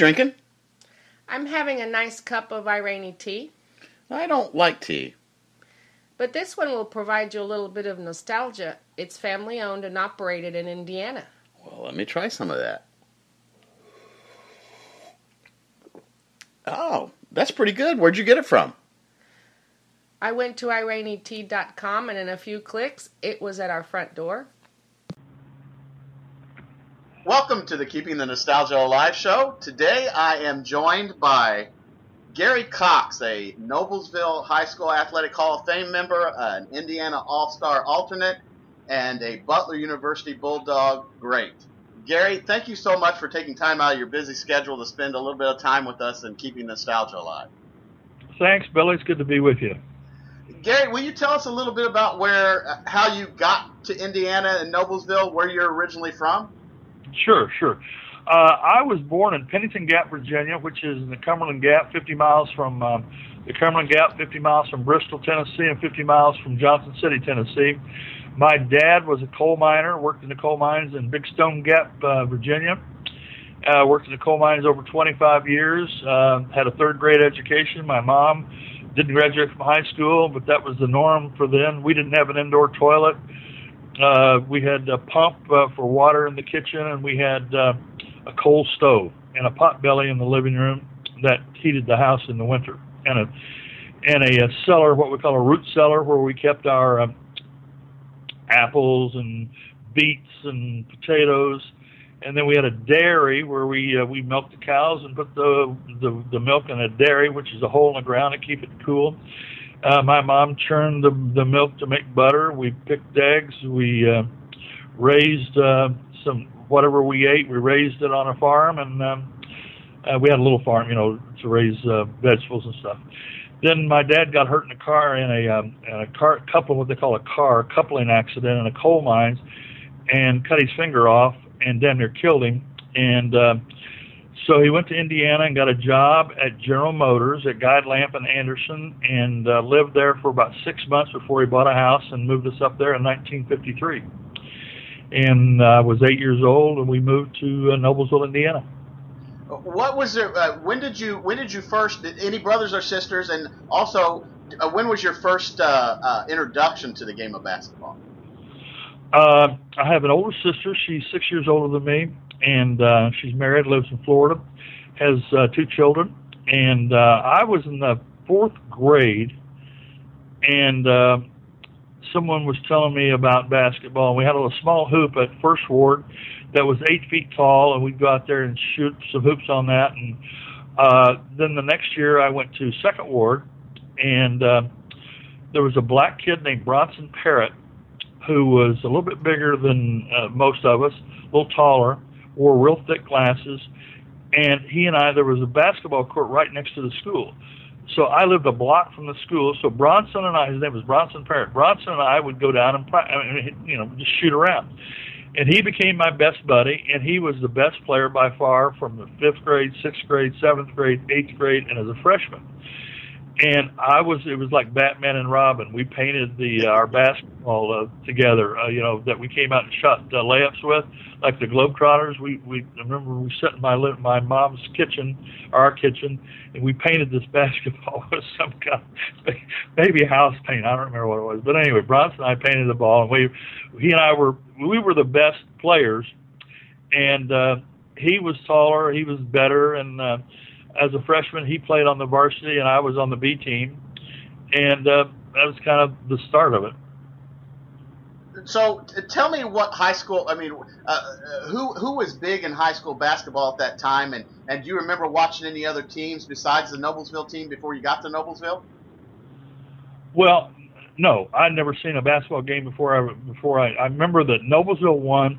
drinking? I'm having a nice cup of Irani tea, I don't like tea. but this one will provide you a little bit of nostalgia. It's family owned and operated in Indiana. Well, let me try some of that. Oh, that's pretty good. Where'd you get it from? I went to iranitea.com and in a few clicks, it was at our front door. Welcome to the Keeping the Nostalgia Alive show. Today I am joined by Gary Cox, a Noblesville High School Athletic Hall of Fame member, an Indiana All Star alternate, and a Butler University Bulldog great. Gary, thank you so much for taking time out of your busy schedule to spend a little bit of time with us and keeping nostalgia alive. Thanks, Billy. It's good to be with you. Gary, will you tell us a little bit about where, uh, how you got to Indiana and Noblesville, where you're originally from? Sure, sure. Uh, I was born in Pennington Gap, Virginia, which is in the Cumberland Gap, 50 miles from um, the Cumberland Gap, 50 miles from Bristol, Tennessee, and 50 miles from Johnson City, Tennessee. My dad was a coal miner, worked in the coal mines in Big Stone Gap, uh, Virginia. Uh, worked in the coal mines over 25 years. Uh, had a third grade education. My mom didn't graduate from high school, but that was the norm for then. We didn't have an indoor toilet. We had a pump uh, for water in the kitchen, and we had uh, a coal stove and a pot belly in the living room that heated the house in the winter, and a and a, a cellar, what we call a root cellar, where we kept our um, apples and beets and potatoes. And then we had a dairy where we uh, we milked the cows and put the, the the milk in a dairy, which is a hole in the ground to keep it cool. Uh, my mom churned the the milk to make butter. We picked eggs. We uh, raised uh, some whatever we ate. We raised it on a farm, and um, uh, we had a little farm, you know, to raise uh, vegetables and stuff. Then my dad got hurt in a car in a um, in a car couple what they call a car coupling accident in a coal mines, and cut his finger off and damn near killed him. And uh, so he went to Indiana and got a job at General Motors at Guide Lamp and Anderson, and uh, lived there for about six months before he bought a house and moved us up there in 1953. And I uh, was eight years old, and we moved to uh, Noblesville, Indiana. What was there? Uh, when did you? When did you first? Did any brothers or sisters? And also, uh, when was your first uh, uh, introduction to the game of basketball? Uh, I have an older sister. She's six years older than me, and uh, she's married, lives in Florida, has uh, two children. And uh, I was in the fourth grade, and uh, someone was telling me about basketball. And we had a small hoop at First Ward that was eight feet tall, and we'd go out there and shoot some hoops on that. And uh, then the next year, I went to Second Ward, and uh, there was a black kid named Bronson Parrott who was a little bit bigger than uh, most of us, a little taller, wore real thick glasses, and he and I there was a basketball court right next to the school. So I lived a block from the school. So Bronson and I, his name was Bronson Parrott. Bronson and I would go down and you know just shoot around. And he became my best buddy, and he was the best player by far from the fifth grade, sixth grade, seventh grade, eighth grade, and as a freshman and I was it was like Batman and Robin. We painted the uh, our basketball uh, together, uh, you know, that we came out and shot uh, layups with, like the Globetrotters. We we I remember we sat in my my mom's kitchen, our kitchen, and we painted this basketball with some kind maybe house paint. I don't remember what it was, but anyway, Bronson and I painted the ball, and we he and I were we were the best players, and uh, he was taller, he was better, and uh, as a freshman, he played on the varsity, and I was on the B team, and uh, that was kind of the start of it. So, tell me what high school. I mean, uh, who who was big in high school basketball at that time, and and do you remember watching any other teams besides the Noblesville team before you got to Noblesville? Well, no, I'd never seen a basketball game before. I before I, I remember that Noblesville won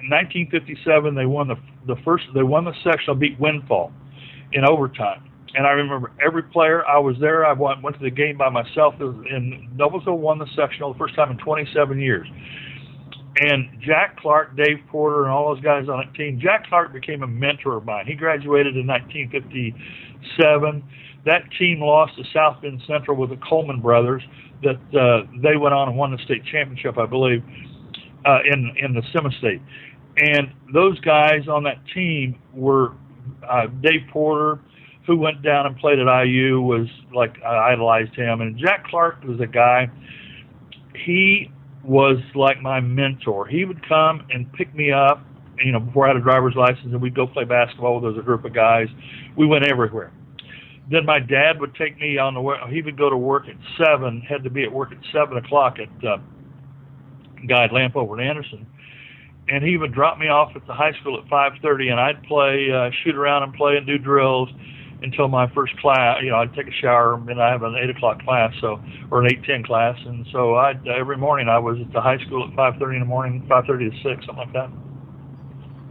in 1957. They won the the first. They won the sectional, beat Windfall in overtime. And I remember every player. I was there. I went, went to the game by myself. In Noblesville won the sectional the first time in 27 years. And Jack Clark, Dave Porter, and all those guys on that team. Jack Clark became a mentor of mine. He graduated in 1957. That team lost to South Bend Central with the Coleman brothers. That uh, they went on and won the state championship, I believe, uh, in in the semi-state. And those guys on that team were uh, Dave Porter, who went down and played at IU, was like I idolized him, and Jack Clark was a guy. He was like my mentor. He would come and pick me up, you know, before I had a driver's license, and we'd go play basketball with a group of guys. We went everywhere. Then my dad would take me on the way. He would go to work at seven. Had to be at work at seven o'clock at uh, Guide Lamp over and Anderson, and he would drop me off at the high school at five thirty, and I'd play, uh, shoot around and play and do drills until my first class. You know, I'd take a shower, and then I have an eight o'clock class, so or an eight ten class, and so I every morning I was at the high school at five thirty in the morning, five thirty to six, something like that.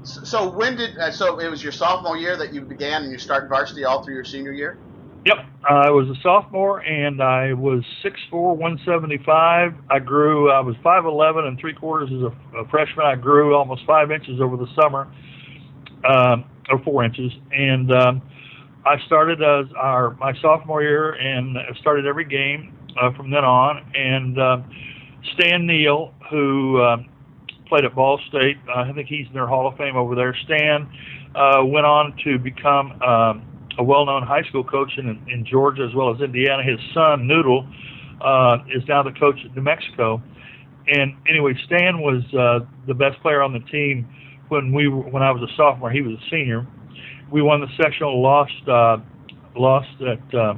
So when did uh, so it was your sophomore year that you began and you started varsity all through your senior year? Yep, I was a sophomore and I was six four, one seventy five. I grew. I was five eleven and three quarters as a, a freshman. I grew almost five inches over the summer, um, or four inches, and um, I started as our my sophomore year and started every game uh, from then on. And uh, Stan Neal, who uh, played at Ball State, I think he's in their Hall of Fame over there. Stan uh, went on to become um, a well-known high school coach in, in Georgia as well as Indiana. His son Noodle uh, is now the coach at New Mexico. And anyway, Stan was uh, the best player on the team when we were, when I was a sophomore. He was a senior. We won the sectional, lost uh, lost at uh,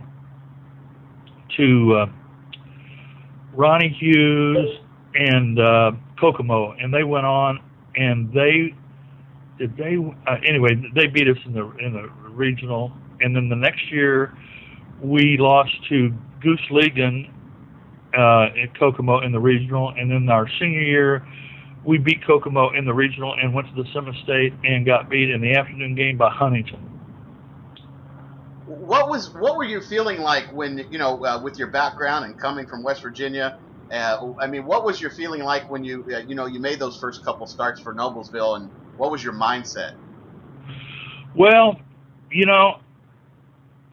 to uh, Ronnie Hughes and uh, Kokomo, and they went on and they did they uh, anyway they beat us in the in the regional and then the next year we lost to Goose Ligon uh, at Kokomo in the regional, and then our senior year we beat Kokomo in the regional and went to the semi-state and got beat in the afternoon game by Huntington. What was what were you feeling like when you know uh, with your background and coming from West Virginia? Uh, I mean, what was your feeling like when you uh, you know you made those first couple starts for Noblesville, and what was your mindset? Well, you know,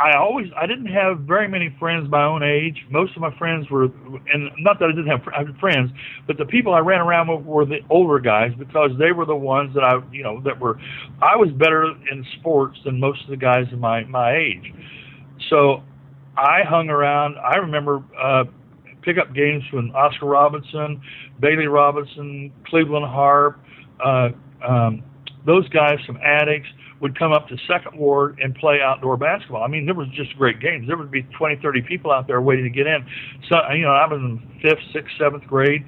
I always I didn't have very many friends my own age. Most of my friends were, and not that I didn't have, I friends, but the people I ran around with were the older guys because they were the ones that I, you know, that were. I was better in sports than most of the guys in my my age. So I hung around. I remember uh, pickup games from Oscar Robinson, Bailey Robinson, Cleveland Harp, uh, um, those guys, some addicts would come up to Second Ward and play outdoor basketball. I mean, there was just great games. There would be 20, 30 people out there waiting to get in. So, you know, I was in fifth, sixth, seventh grade,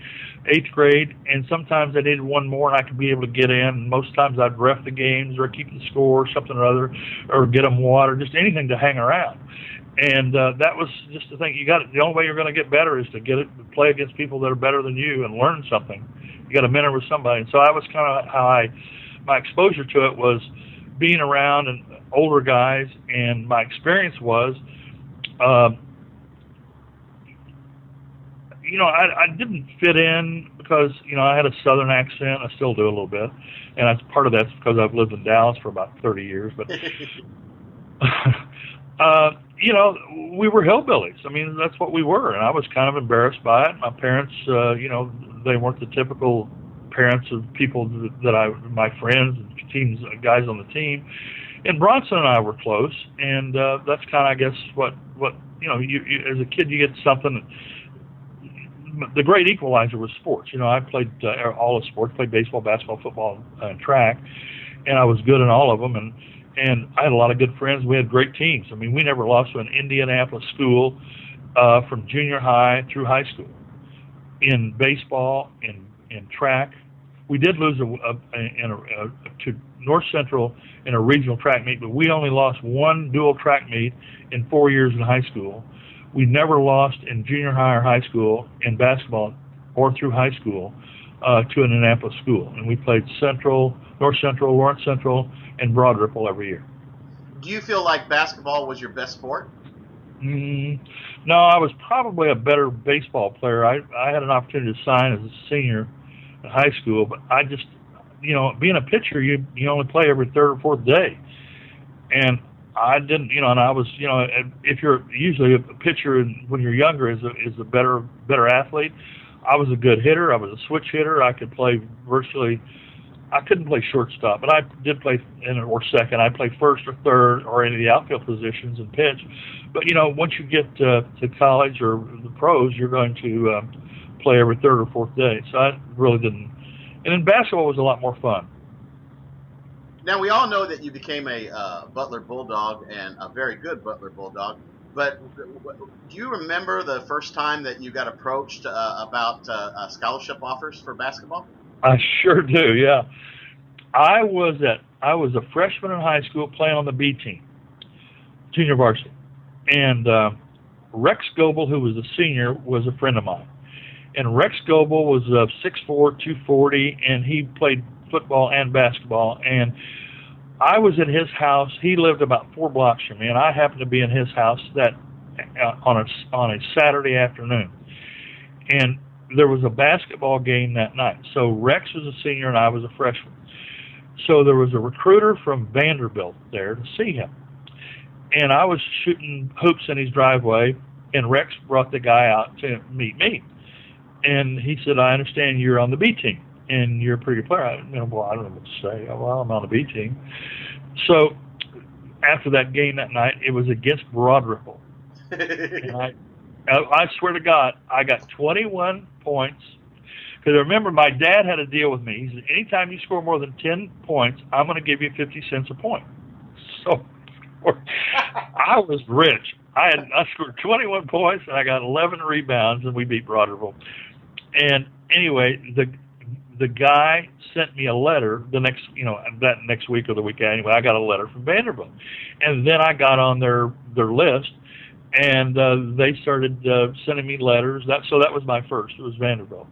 eighth grade, and sometimes I needed one more and I could be able to get in. Most times I'd ref the games or keep the score, or something or other, or get them water, just anything to hang around. And uh, that was just the thing. You got the only way you're going to get better is to get it, play against people that are better than you, and learn something. You got to mentor with somebody. And so I was kind of how I, my exposure to it was being around and older guys, and my experience was, uh, you know, I, I didn't fit in because you know I had a southern accent. I still do a little bit, and that's part of that's because I've lived in Dallas for about 30 years. But uh, you know, we were hillbillies. I mean, that's what we were, and I was kind of embarrassed by it. My parents, uh, you know, they weren't the typical parents of people that I, my friends and teams, guys on the team. And Bronson and I were close, and uh, that's kind of, I guess, what what you know. You, you as a kid, you get something. The great equalizer was sports. You know, I played uh, all of sports, played baseball, basketball, football, and track, and I was good in all of them. And and I had a lot of good friends. We had great teams. I mean, we never lost to an Indianapolis school uh, from junior high through high school in baseball, in in track, we did lose a, a, a, a, to North Central in a regional track meet, but we only lost one dual track meet in four years in high school. We never lost in junior high or high school in basketball or through high school uh, to an Annapolis school. And we played Central, North Central, Lawrence Central, and Broad Ripple every year. Do you feel like basketball was your best sport? Mm, no, I was probably a better baseball player. I, I had an opportunity to sign as a senior high school, but I just, you know, being a pitcher, you you only play every third or fourth day, and I didn't, you know, and I was, you know, if you're usually a pitcher when you're younger is a is a better better athlete. I was a good hitter. I was a switch hitter. I could play virtually. I couldn't play shortstop, but I did play in or second. I played first or third or any of the outfield positions and pitch. But you know, once you get uh, to college or the pros, you're going to uh, play every third or fourth day. So I really didn't. And then basketball was a lot more fun. Now we all know that you became a uh, Butler Bulldog and a very good Butler Bulldog. But do you remember the first time that you got approached uh, about uh, uh, scholarship offers for basketball? I sure do. Yeah, I was at I was a freshman in high school playing on the B team, junior varsity, and uh, Rex Goebel, who was a senior, was a friend of mine. And Rex Goebel was uh, 6'4", 240, and he played football and basketball. And I was at his house. He lived about four blocks from me, and I happened to be in his house that uh, on a on a Saturday afternoon. And there was a basketball game that night. So Rex was a senior and I was a freshman. So there was a recruiter from Vanderbilt there to see him. And I was shooting hoops in his driveway, and Rex brought the guy out to meet me. And he said, I understand you're on the B team and you're a pretty good player. I, you know, well, I don't know what to say. Well, I'm on the B team. So after that game that night, it was against Broad Ripple. and I, I swear to God, I got 21 points. Because remember, my dad had a deal with me. He said, anytime you score more than 10 points, I'm going to give you 50 cents a point. So I was rich. I had I scored 21 points and I got 11 rebounds, and we beat Broad Ripple. And anyway, the the guy sent me a letter the next, you know, that next week or the week anyway. I got a letter from Vanderbilt, and then I got on their their list, and uh, they started uh, sending me letters. That so that was my first. It was Vanderbilt.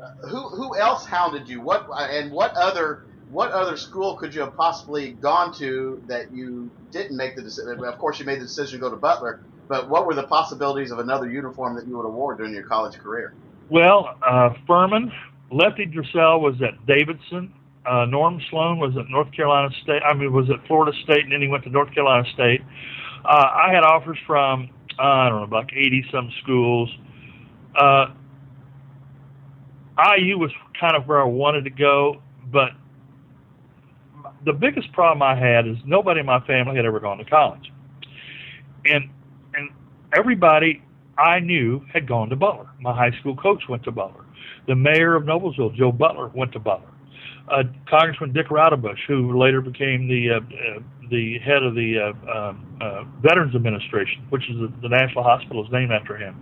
Uh, who who else hounded you? What and what other what other school could you have possibly gone to that you didn't make the decision? Of course, you made the decision to go to Butler, but what were the possibilities of another uniform that you would have worn during your college career? Well, uh, Furman Lefty Driesell was at Davidson. Uh, Norm Sloan was at North Carolina State. I mean, was at Florida State, and then he went to North Carolina State. Uh, I had offers from uh, I don't know, like 80 some schools. Uh, IU was kind of where I wanted to go, but the biggest problem I had is nobody in my family had ever gone to college, and and everybody I knew had gone to Butler. My high school coach went to Butler. The mayor of Noblesville, Joe Butler, went to Butler. Uh, Congressman Dick Roudebush, who later became the uh, uh, the head of the uh, um, uh, Veterans Administration, which is the, the national hospital is named after him.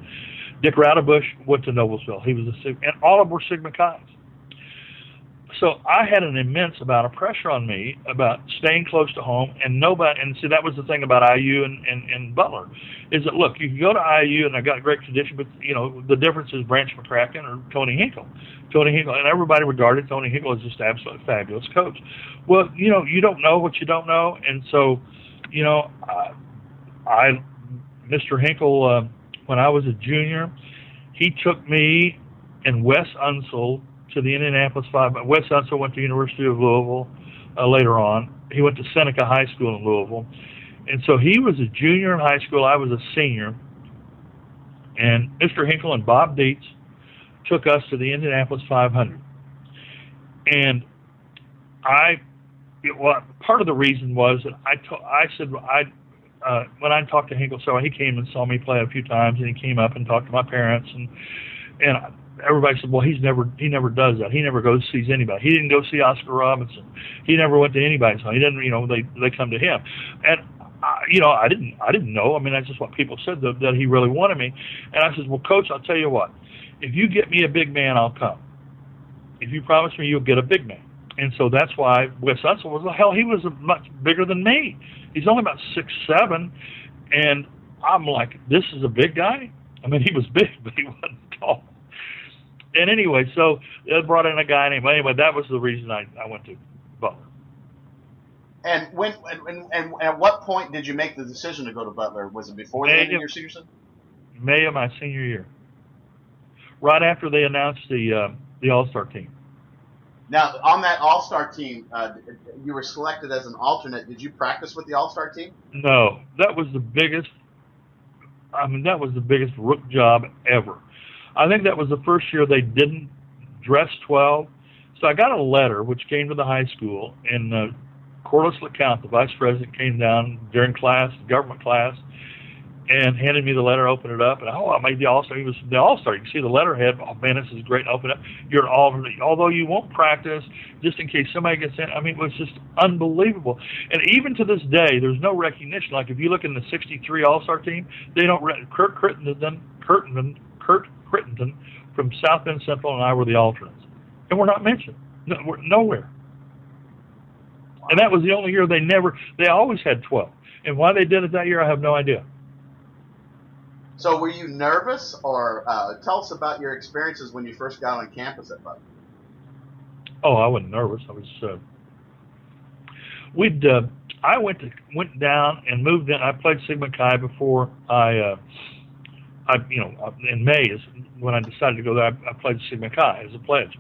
Dick Roudebush went to Noblesville. He was a and all of were Sigma Chi's so I had an immense amount of pressure on me about staying close to home, and nobody. And see, that was the thing about IU and, and, and Butler, is that look, you can go to IU and I got great tradition, but you know the difference is Branch McCracken or Tony Hinkle. Tony Hinkle, and everybody regarded Tony Hinkle as just absolutely fabulous coach. Well, you know, you don't know what you don't know, and so, you know, I, I Mr. Hinkle, uh, when I was a junior, he took me and Wes Unseld to the Indianapolis Five. Wes Unseld went to the University of Louisville uh, later on. He went to Seneca High School in Louisville, and so he was a junior in high school. I was a senior, and Mr. Hinkle and Bob Dietz took us to the Indianapolis 500, and I. Well, part of the reason was that I, to, I said I uh, when I talked to Hinkle, so he came and saw me play a few times, and he came up and talked to my parents, and and everybody said, well, he's never he never does that. He never goes sees anybody. He didn't go see Oscar Robinson. He never went to anybody's home. He didn't, you know, they they come to him, and. I, you know, I didn't, I didn't know. I mean, that's just what people said that, that he really wanted me. And I said, well, coach, I'll tell you what. If you get me a big man, I'll come. If you promise me, you'll get a big man. And so that's why Wes Unseld was hell. He was much bigger than me. He's only about six seven, and I'm like, this is a big guy. I mean, he was big, but he wasn't tall and anyway, so they brought in a guy named. Anyway, that was the reason I, I went to Butler. And when and, and, at what point did you make the decision to go to Butler? Was it before the end of your senior season? May of my senior year. Right after they announced the uh, the All Star team. Now, on that All Star team, uh, you were selected as an alternate. Did you practice with the All Star team? No, that was the biggest. I mean, that was the biggest rook job ever. I think that was the first year they didn't dress 12. So I got a letter which came to the high school, and uh, Corliss LeCount, the vice president, came down during class, government class, and handed me the letter. Opened it up, and oh, I made the all star. He was the all star. You can see the letterhead. Oh man, this is great. Open it up. You're an alternate. Although you won't practice, just in case somebody gets in. I mean, it was just unbelievable. And even to this day, there's no recognition. Like if you look in the '63 All Star team, they don't. Re- Kurt Crittenden, Curtin, Kurt Crittenden from South Bend Central, and I were the alternates, and we're not mentioned. No, we're nowhere. And that was the only year they never. They always had 12. And why they did it that year, I have no idea. So, were you nervous, or uh, tell us about your experiences when you first got on campus at Butler? Oh, I wasn't nervous. I was. Uh, we'd. Uh, I went to went down and moved in. I played Sigma Chi before I. Uh, I you know in May is when I decided to go there. I, I played Sigma Chi as a pledge.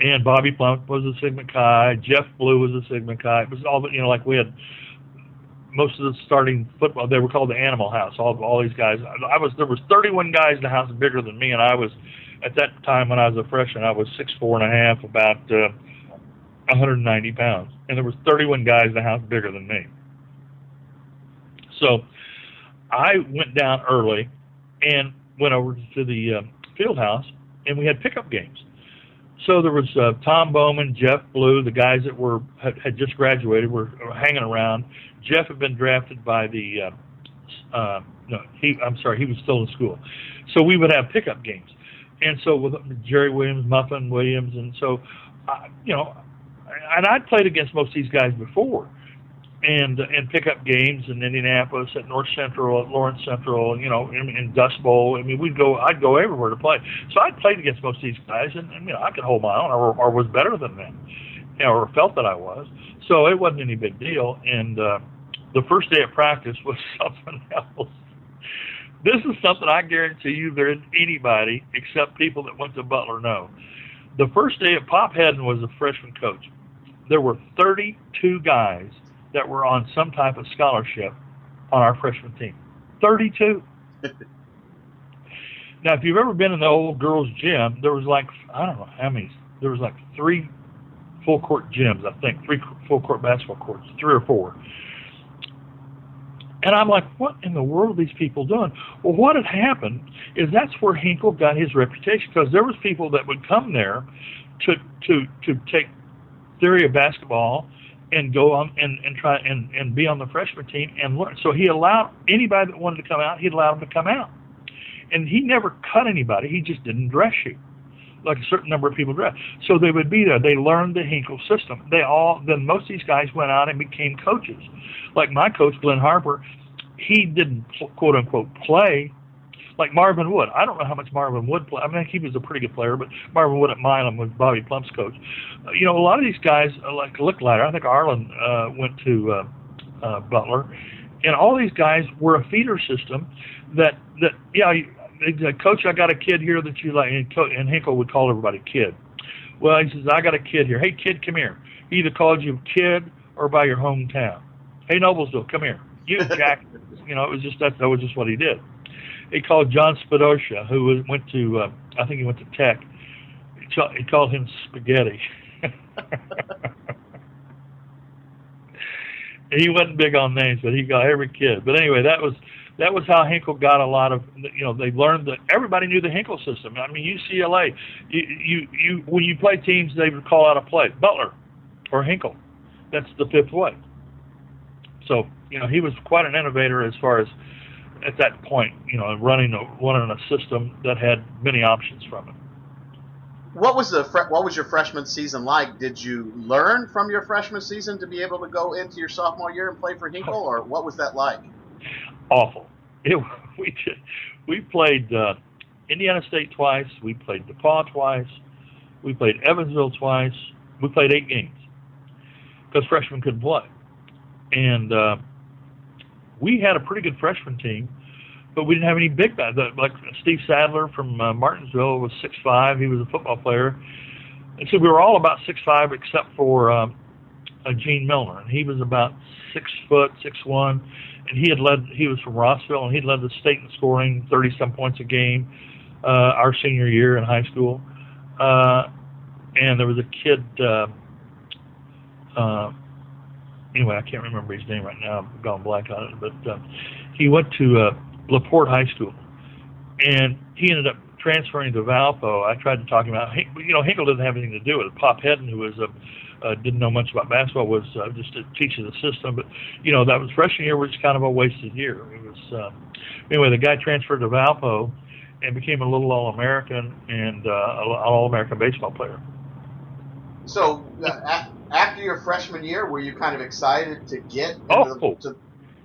And Bobby Plump was a Sigma Chi. Jeff Blue was a Sigma Chi. It was all you know, like we had most of the starting football. They were called the Animal House. All all these guys. I was there was 31 guys in the house bigger than me, and I was at that time when I was a freshman. I was six four and a half, about uh, 190 pounds, and there was 31 guys in the house bigger than me. So I went down early and went over to the uh, field house, and we had pickup games. So there was uh, Tom Bowman, Jeff Blue, the guys that were had, had just graduated were, hanging around. Jeff had been drafted by the uh, uh, no, he I'm sorry, he was still in school. So we would have pickup games, and so with Jerry Williams, Muffin Williams, and so uh, you know, and I'd played against most of these guys before, and and pick up games in Indianapolis at North Central, at Lawrence Central, you know, in, in Dust Bowl. I mean, we'd go, I'd go everywhere to play. So I'd played against most of these guys, and, and you know, I could hold my own, or, or was better than them, you know, or felt that I was. So it wasn't any big deal. And uh, the first day of practice was something else. This is something I guarantee you there anybody except people that went to Butler know. The first day of Pop Hedden was a freshman coach. There were 32 guys that were on some type of scholarship on our freshman team. 32. now, if you've ever been in the old girls' gym, there was like, I don't know how many, there was like three full court gyms, I think, three full court basketball courts, three or four. And I'm like, what in the world are these people doing? Well, what had happened is that's where Hinkle got his reputation because there was people that would come there to to to take theory of basketball and go on and, and try and, and be on the freshman team and learn. So he allowed anybody that wanted to come out, he'd allow them to come out. And he never cut anybody. He just didn't dress you like a certain number of people dress. So they would be there. They learned the Hinkle system. They all then most of these guys went out and became coaches. Like my coach Glenn Harper, he didn't quote unquote play like Marvin Wood. I don't know how much Marvin Wood play. I mean, he was a pretty good player, but Marvin Wood at Milan was Bobby Plump's coach. Uh, you know, a lot of these guys, uh, like Lickliter, I think Arlen uh, went to uh, uh, Butler, and all these guys were a feeder system that that yeah, you, coach, I got a kid here that you like, and, Co- and Hinkle would call everybody kid. Well, he says, I got a kid here. Hey, kid, come here. He either called you kid or by your hometown. Hey, Noblesville, come here. You, Jack. you know, it was just that. That was just what he did he called John Spadosha, who was, went to, uh, I think he went to Tech. He, ch- he called him Spaghetti. he wasn't big on names, but he got every kid. But anyway, that was that was how Hinkle got a lot of you know they learned that everybody knew the Hinkle system. I mean UCLA, you you, you when you play teams they would call out a play Butler or Hinkle. That's the fifth way. So you know he was quite an innovator as far as at that point, you know, running a running a system that had many options from it. What was the what was your freshman season like? Did you learn from your freshman season to be able to go into your sophomore year and play for Hinkle, or what was that like? Awful. It, we we played uh, Indiana State twice. We played DePauw twice. We played Evansville twice. We played eight games because freshmen couldn't play, and uh, we had a pretty good freshman team, but we didn't have any big guys. Like Steve Sadler from uh, Martinsville was six five. He was a football player, and so we were all about six five except for um, uh, Gene Milner, and he was about six foot six one, and he had led. He was from Rossville, and he led the state in scoring thirty some points a game uh, our senior year in high school. Uh, and there was a kid. Uh, uh, anyway, I can't remember his name right now. I've gone blank on it, but uh, he went to uh, Laporte High School, and he ended up transferring to Valpo. I tried to talk him out. You know, Hinkle didn't have anything to do with it. Pop Hedden, who was a uh, didn't know much about basketball, was uh, just a teacher of the system. But you know, that was freshman year was kind of a wasted year. It was uh, anyway. The guy transferred to Valpo and became a little All American and uh, an All American baseball player. So uh, after your freshman year, were you kind of excited to get? oh, the, to...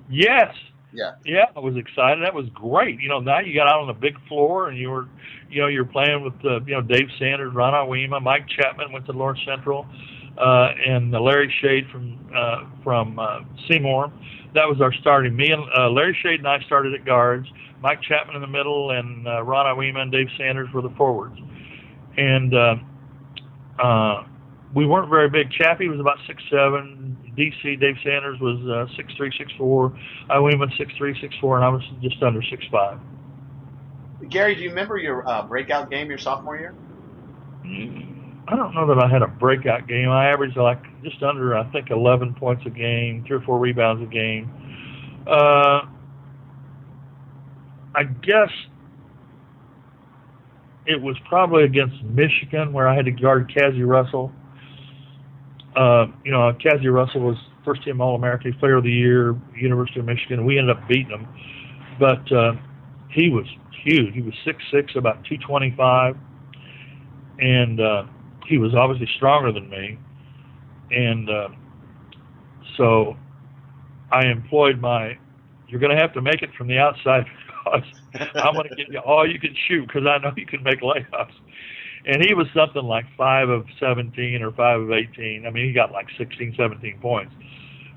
yes. Yeah. Yeah, I was excited. That was great. You know, now you got out on the big floor and you were, you know, you're playing with, uh, you know, Dave Sanders, Ron Awima, Mike Chapman went to Lawrence Central, uh, and Larry Shade from uh, from uh, Seymour. That was our starting. Me and uh, Larry Shade and I started at guards. Mike Chapman in the middle, and uh, Ron Awima and Dave Sanders were the forwards. And uh, uh, we weren't very big. Chappie was about six seven. DC Dave Sanders was uh, six three six four. Awima six three six four, and I was just under six five. Gary, do you remember your uh, breakout game your sophomore year? I don't know that I had a breakout game. I averaged like just under, I think, 11 points a game, three or four rebounds a game. Uh, I guess it was probably against Michigan where I had to guard Cazzie Russell. Uh, you know, Cazzie Russell was first team All American Player of the Year, University of Michigan. We ended up beating him, but uh, he was huge. He was six six, about two twenty five, and uh, he was obviously stronger than me. And uh, so I employed my. You're going to have to make it from the outside because I'm going to give you all you can shoot because I know you can make layups. And he was something like five of 17 or five of 18. I mean, he got like 16, 17 points.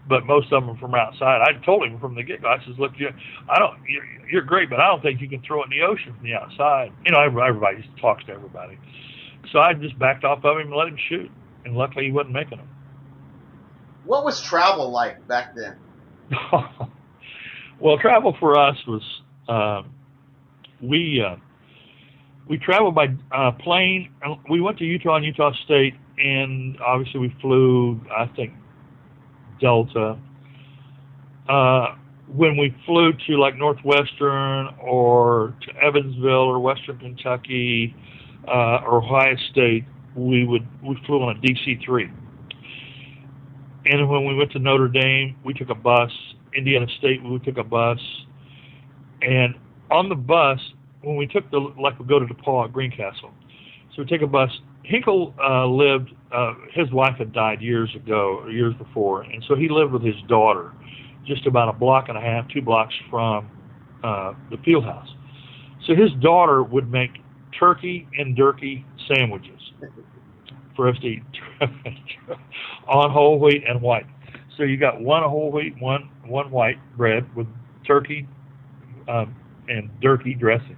But most of them from outside. I told him from the get-go. I says, "Look, you, I don't. You're, you're great, but I don't think you can throw it in the ocean from the outside. You know, everybody talks to everybody. So I just backed off of him and let him shoot. And luckily, he wasn't making them. What was travel like back then? well, travel for us was uh, we uh, we traveled by uh, plane. We went to Utah and Utah State, and obviously we flew. I think Delta. Uh, when we flew to like Northwestern or to Evansville or Western Kentucky uh, or Ohio State, we would we flew on a DC three. And when we went to Notre Dame, we took a bus. Indiana State, we took a bus. And on the bus, when we took the, like we go to DePauw at Greencastle, so we take a bus. Hinkle uh, lived, uh, his wife had died years ago, years before, and so he lived with his daughter just about a block and a half, two blocks from uh, the field house. So his daughter would make turkey and Durkee sandwiches for us to eat on whole wheat and white. So you got one whole wheat, one one white bread with turkey um, and Durkee dressing,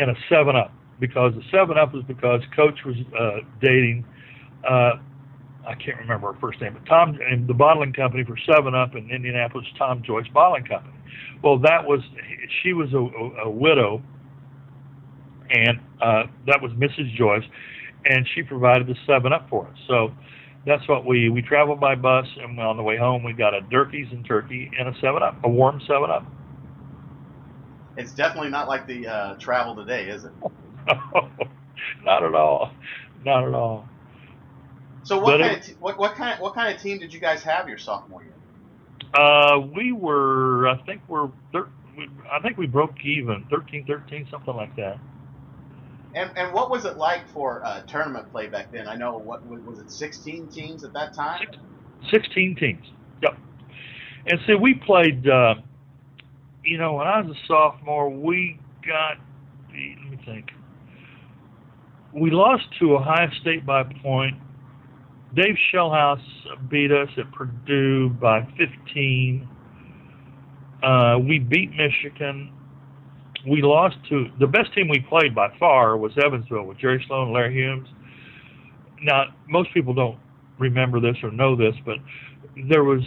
and a Seven Up because the Seven Up was because Coach was uh, dating. Uh, I can't remember her first name, but Tom and the bottling company for Seven Up in Indianapolis, Tom Joyce Bottling Company. Well, that was she was a, a, a widow, and uh, that was Mrs. Joyce, and she provided the Seven Up for us. So that's what we we traveled by bus, and on the way home we got a Durkees and turkey and a Seven Up, a warm Seven Up. It's definitely not like the uh, travel today, is it? not at all, not at all. So what kind, it, of what, what kind of, what kind of team did you guys have your sophomore year? Uh, we were, I think we're, thir- I think we broke even, 13, 13, something like that. And and what was it like for uh, tournament play back then? I know what was it, 16 teams at that time? 16 teams. Yep. And so we played. Uh, you know, when I was a sophomore, we got. Let me think. We lost to Ohio State by a point. Dave Schellhase beat us at Purdue by 15. Uh, we beat Michigan we lost to the best team we played by far was Evansville with Jerry Sloan, and Larry Humes. Now, most people don't remember this or know this, but there was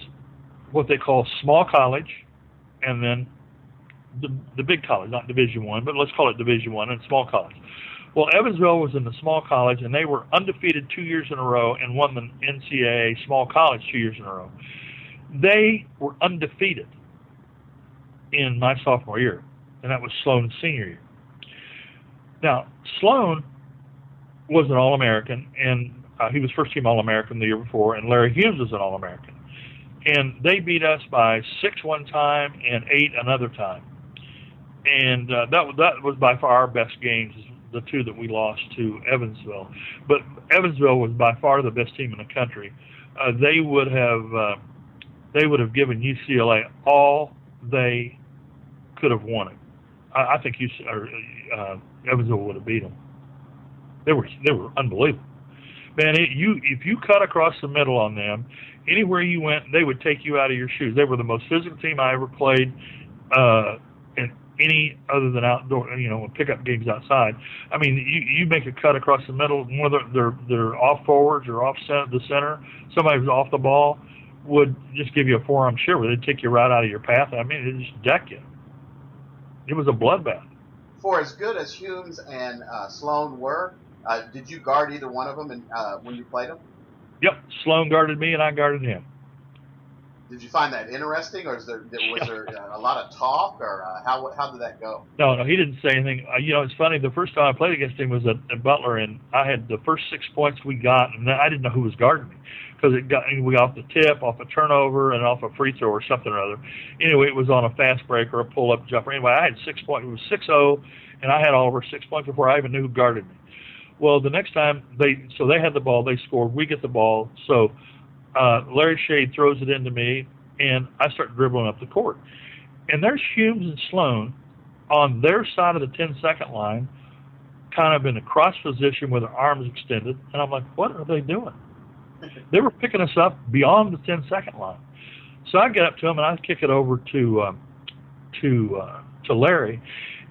what they call small college, and then the the big college, not Division One, but let's call it Division One and small college. Well, Evansville was in the small college, and they were undefeated two years in a row and won the NCAA small college two years in a row. They were undefeated in my sophomore year, and that was Sloan's senior year. Now, Sloan was an All American, and uh, he was first team All American the year before, and Larry Humes was an All American. And they beat us by six one time and eight another time. And uh, that that was by far our best games, the two that we lost to Evansville. But Evansville was by far the best team in the country. Uh, they would have uh, they would have given UCLA all they could have wanted. I, I think UC, or, uh, Evansville would have beat them. They were they were unbelievable man, it, you if you cut across the middle on them, anywhere you went, they would take you out of your shoes. They were the most physical team I ever played uh, any other than outdoor, you know, pickup games outside. I mean, you you make a cut across the middle, whether they're they're off forwards or off center, the center, somebody who's off the ball would just give you a forearm shiver. They'd take you right out of your path. I mean, they just deck you. It was a bloodbath. For as good as Humes and uh, Sloan were, uh, did you guard either one of them in, uh, when you played them? Yep, Sloan guarded me and I guarded him. Did you find that interesting, or is there was there a lot of talk, or uh, how how did that go? No, no, he didn't say anything. Uh, you know, it's funny. The first time I played against him was at, at Butler, and I had the first six points we got, and I didn't know who was guarding me because it got we got off the tip, off a turnover, and off a free throw or something or other. Anyway, it was on a fast break or a pull up jumper. Anyway, I had six points. It was six zero, and I had all over six points before I even knew who guarded me. Well, the next time they so they had the ball, they scored. We get the ball, so uh, Larry Shade throws it into me, and I start dribbling up the court. And there's Humes and Sloan on their side of the 10 second line, kind of in a cross position with their arms extended. And I'm like, what are they doing? They were picking us up beyond the 10 second line. So I get up to them and I kick it over to um, to uh, to Larry,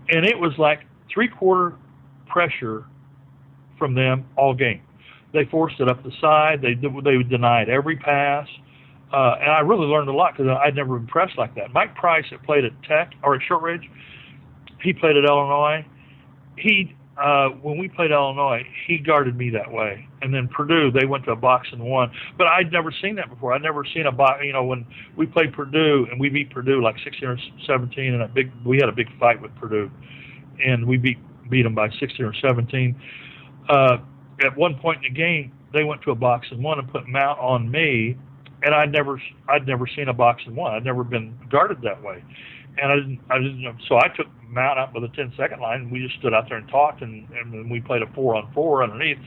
and it was like three quarter pressure from them all game. They forced it up the side. They they denied every pass, uh, and I really learned a lot because I'd never been pressed like that. Mike Price that played at Tech or at Shortridge, he played at Illinois. He uh, when we played Illinois, he guarded me that way. And then Purdue, they went to a box and won. But I'd never seen that before. I'd never seen a box. You know, when we played Purdue and we beat Purdue like 16 or 17, and a big, we had a big fight with Purdue, and we beat beat them by 16 or 17 uh, at one point in the game, they went to a box and one and put Mount on me, and I'd never I'd never seen a box and one. I'd never been guarded that way, and I didn't I didn't. So I took Mount up with a 10 second line. And we just stood out there and talked, and and we played a four on four underneath.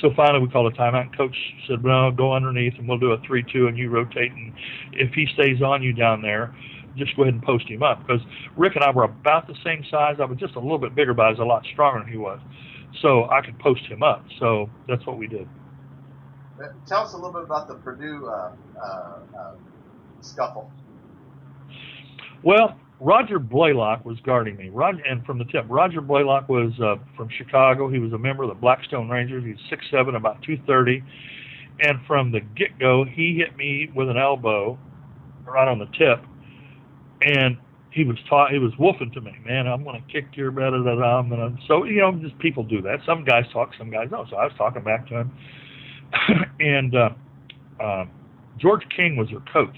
So finally, we called a timeout. And coach said, "Well, go underneath, and we'll do a three-two, and you rotate. And if he stays on you down there, just go ahead and post him up." Because Rick and I were about the same size. I was just a little bit bigger, but I was a lot stronger than he was so I could post him up. So that's what we did. Uh, tell us a little bit about the Purdue uh, uh, uh, scuffle. Well, Roger Blaylock was guarding me. Roger, and from the tip, Roger Blaylock was uh, from Chicago. He was a member of the Blackstone Rangers. He's six seven, about two thirty. And from the get go, he hit me with an elbow right on the tip, and he was taught he was wolfing to me, man. I'm going to kick your da da. I'm to. So you know, just people do that. Some guys talk, some guys don't. So I was talking back to him, and uh, uh, George King was their coach,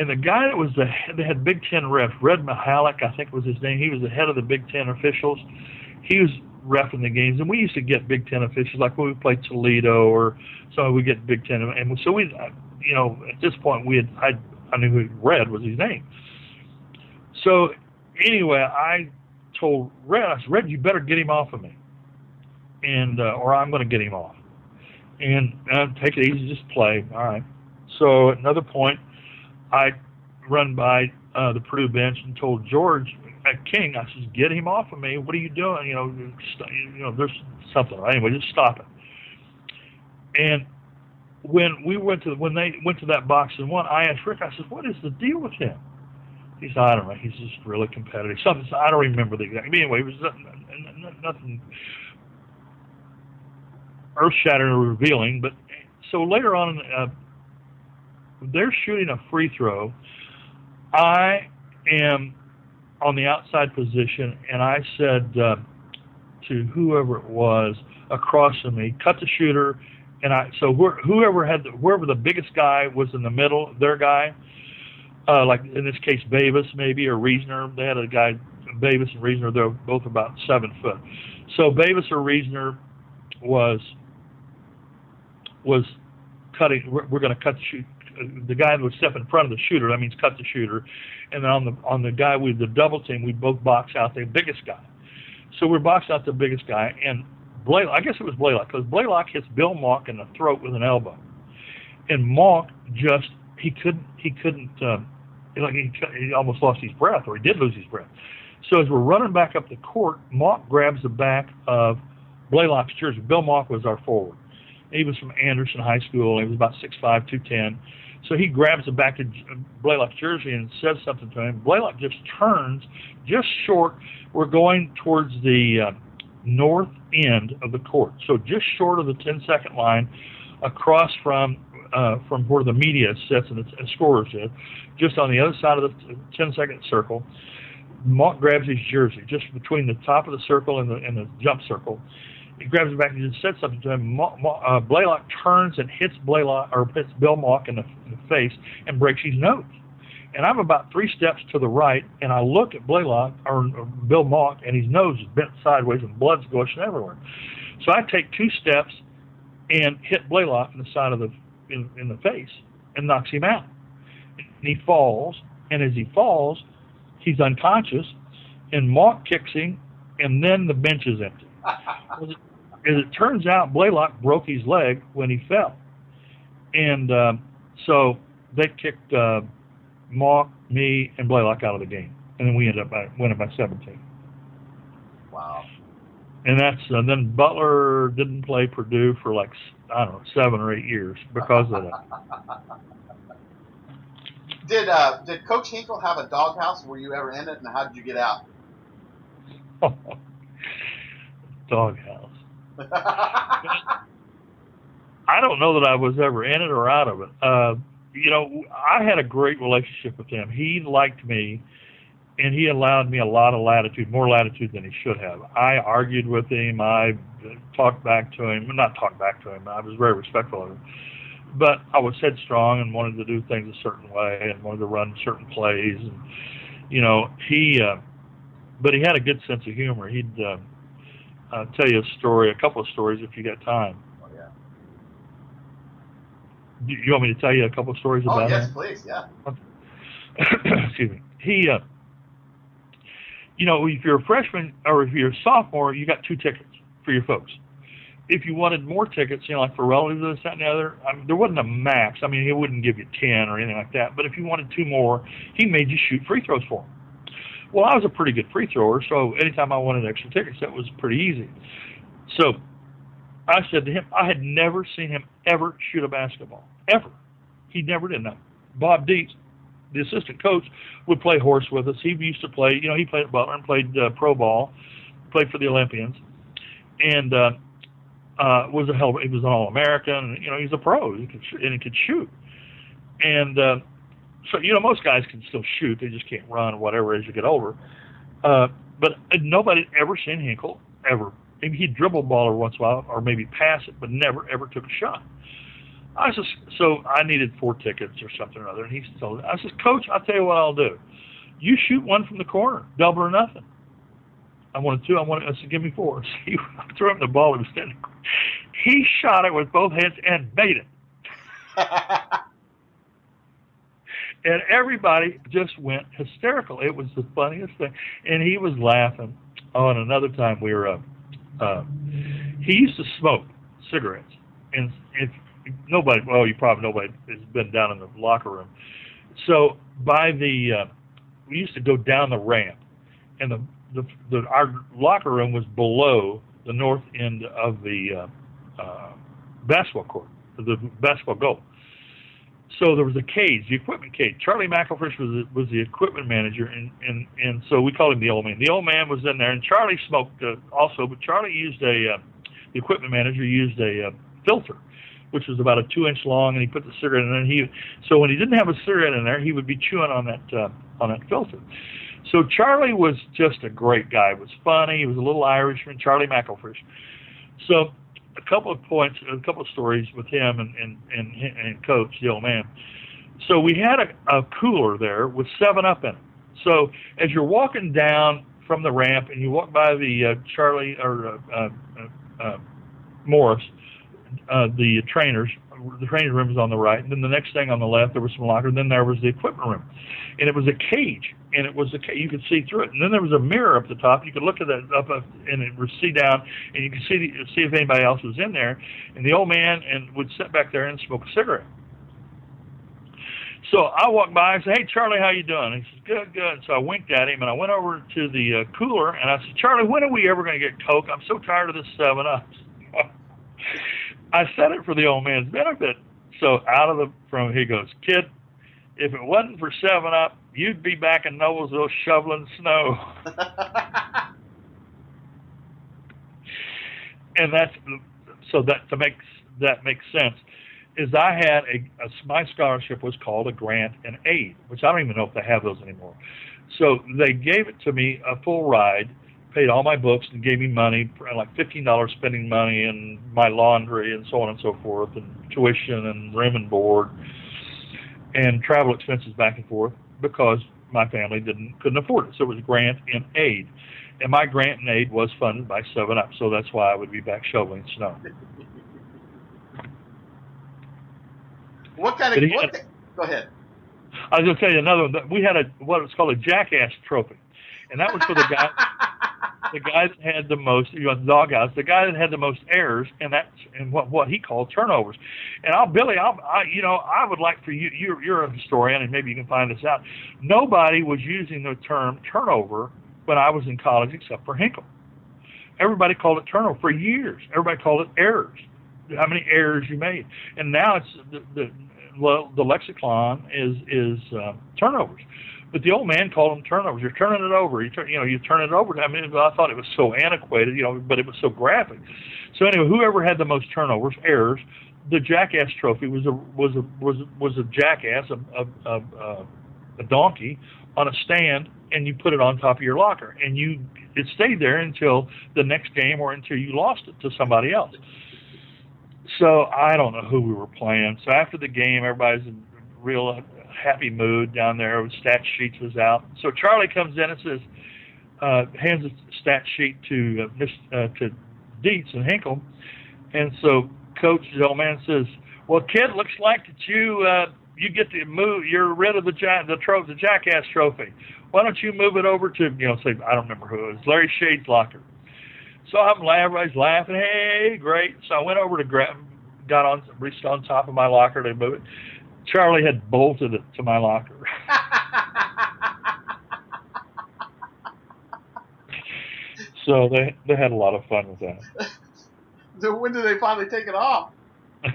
and the guy that was the they had Big Ten refs, Red Mihalik, I think was his name. He was the head of the Big Ten officials. He was refing the games, and we used to get Big Ten officials like when we played Toledo or so we get Big Ten, and so we, you know, at this point we had I I knew who Red was his name. So anyway, I told Red, I said, Red, you better get him off of me, and uh, or I'm going to get him off. And uh, take it easy, just play. All right. So at another point, I run by uh, the Purdue bench and told George at King, I said, get him off of me. What are you doing? You know, you know, there's something. Anyway, just stop it. And when we went to when they went to that box and won, I asked Rick. I said, "What is the deal with him?" He's I don't know. He's just really competitive. Something I don't remember the exact. Anyway, it was nothing, earth-shattering or revealing. But so later on, uh, they're shooting a free throw. I am on the outside position, and I said uh, to whoever it was across from me, cut the shooter. And I so whoever had the, whoever the biggest guy was in the middle, their guy, uh, like in this case Bavis maybe or Reasoner. They had a guy Bavis and Reasoner. They're both about seven foot. So Bavis or Reasoner was was cutting. We're, we're going to cut the shoot. The guy that would step in front of the shooter. That means cut the shooter. And then on the on the guy with the double team, we both box out the biggest guy. So we're boxed out the biggest guy, and Blaylock. I guess it was Blaylock because Blaylock hits Bill Mauck in the throat with an elbow, and Mauck just he couldn't he couldn't. Uh, like he, he almost lost his breath, or he did lose his breath. So as we're running back up the court, Mauck grabs the back of Blaylock's jersey. Bill Mauck was our forward. He was from Anderson High School. He was about 6'5", 210. So he grabs the back of Blaylock's jersey and says something to him. Blaylock just turns just short. We're going towards the uh, north end of the court, so just short of the 10-second line, across from uh, from where the media sits and the scorers is, just on the other side of the 10-second circle. Mauck grabs his jersey just between the top of the circle and the, and the jump circle. He grabs it back and just said something to him. Ma, Ma, uh, Blaylock turns and hits Blaylock or hits Bill in the, in the face and breaks his nose. And I'm about three steps to the right, and I look at Blaylock or, or Bill Mauck, and his nose is bent sideways and blood's gushing everywhere. So I take two steps and hit Blaylock in the side of the in, in the face and knocks him out. And he falls, and as he falls, he's unconscious, and Mark kicks him, and then the bench is empty. as, it, as it turns out, Blaylock broke his leg when he fell, and uh, so they kicked uh, Mauck, me, and Blaylock out of the game, and then we ended up by, winning by 17. Wow. And that's and then Butler didn't play Purdue for like I don't know seven or eight years because of that. Did uh, did Coach Hinkle have a doghouse? Were you ever in it, and how did you get out? doghouse. I don't know that I was ever in it or out of it. Uh, you know, I had a great relationship with him. He liked me, and he allowed me a lot of latitude, more latitude than he should have. I argued with him. I talked back to him. Not talked back to him. I was very respectful of him but I was headstrong and wanted to do things a certain way and wanted to run certain plays. And you know, he, uh, but he had a good sense of humor. He'd uh, uh, tell you a story, a couple of stories if you got time. Oh yeah. Do you want me to tell you a couple of stories about oh, about yes, him? please. Yeah. Excuse me. He, uh, you know, if you're a freshman or if you're a sophomore, you got two tickets for your folks if you wanted more tickets, you know, like for relatives, this, that, and the other, I mean, there wasn't a max. I mean, he wouldn't give you 10 or anything like that. But if you wanted two more, he made you shoot free throws for him. Well, I was a pretty good free thrower, so anytime I wanted extra tickets, that was pretty easy. So I said to him, I had never seen him ever shoot a basketball, ever. He never did. Now, Bob Dietz, the assistant coach, would play horse with us. He used to play, you know, he played at Butler and played uh, pro ball, played for the Olympians. And, uh, uh, was a hell. He was an All American. You know, he's a pro. He could sh- and he could shoot. And uh, so you know, most guys can still shoot. They just can't run or whatever as you get older. Uh, but nobody ever seen Hinkle ever. Maybe he'd dribble ball every once in a while, or maybe pass it, but never ever took a shot. I just so I needed four tickets or something or other, and he told me, I says, Coach, I'll tell you what I'll do. You shoot one from the corner, double or nothing. I wanted two. I wanted. I said, give me four. So he threw him the ball. He was standing. He shot it with both hands and made it. and everybody just went hysterical. It was the funniest thing. And he was laughing. Oh, and another time we were. Uh, uh, he used to smoke cigarettes, and if nobody, well, you probably nobody has been down in the locker room. So by the, uh, we used to go down the ramp, and the the, the our locker room was below the north end of the uh, uh, basketball court, the basketball goal. so there was a cage, the equipment cage. Charlie McElfresh was the, was the equipment manager, and and and so we called him the old man. The old man was in there, and Charlie smoked uh, also, but Charlie used a uh, the equipment manager used a uh, filter, which was about a two inch long, and he put the cigarette in there. And he so when he didn't have a cigarette in there, he would be chewing on that uh, on that filter. So Charlie was just a great guy. Was funny. He was a little Irishman, Charlie McElfresh. So a couple of points, a couple of stories with him and and and, and Coach, the old man. So we had a, a cooler there with Seven Up in it. So as you're walking down from the ramp and you walk by the uh, Charlie or uh, uh, uh, Morris, uh, the trainers, the training room was on the right, and then the next thing on the left there was some locker, and then there was the equipment room, and it was a cage, and it was a you could see through it, and then there was a mirror up the top. You could look at that up, up and it would see down, and you could see see if anybody else was in there, and the old man and would sit back there and smoke a cigarette. So I walked by and said, "Hey Charlie, how you doing?" He says, "Good, good." So I winked at him and I went over to the uh, cooler and I said, "Charlie, when are we ever going to get Coke? I'm so tired of this Seven Up." I said it for the old man's benefit. So out of the from he goes, "Kid, if it wasn't for Seven Up, you'd be back in Noblesville shoveling snow." and that's so that to make that makes sense is I had a, a my scholarship was called a grant and aid, which I don't even know if they have those anymore. So they gave it to me a full ride, paid all my books, and gave me money, like fifteen dollars spending money and my laundry and so on and so forth, and tuition and room and board, and travel expenses back and forth because my family didn't couldn't afford it. So it was grant and aid. And my grant and aid was funded by Seven Up, so that's why I would be back shoveling snow. What kind of? What, go ahead. I was going to tell you another one. We had a what was called a jackass trophy, and that was for the guy, the guy that had the most, you know, the doghouse, the guy that had the most errors, and that's and what what he called turnovers. And I'll Billy, I'll, I you know, I would like for you, you're you're a historian, and maybe you can find this out. Nobody was using the term turnover when I was in college except for Hinkle. Everybody called it turnover for years. Everybody called it errors how many errors you made. And now it's the, the the lexicon is is uh, turnovers. But the old man called them turnovers. You're turning it over. You turn, you know, you turn it over. I mean, I thought it was so antiquated, you know, but it was so graphic. So anyway, whoever had the most turnovers, errors, the jackass trophy was a was a was was a jackass, a a, a, a donkey on a stand, and you put it on top of your locker, and you it stayed there until the next game or until you lost it to somebody else. So I don't know who we were playing. So after the game, everybody's in real happy mood down there. With stat sheets was out. So Charlie comes in and says, uh, hands a stat sheet to uh, Miss, uh, to Dietz and Hinkle, and so Coach the old man says, "Well, kid, looks like that you uh, you get to move. You're rid of the the trophy, the Jackass trophy. Why don't you move it over to you know say I don't remember who it was Larry Shade's locker." So I'm laughing, everybody's laughing. Hey, great. So I went over to grab, got on, reached on top of my locker to move it. Charlie had bolted it to my locker. so they they had a lot of fun with that. so when did they finally take it off?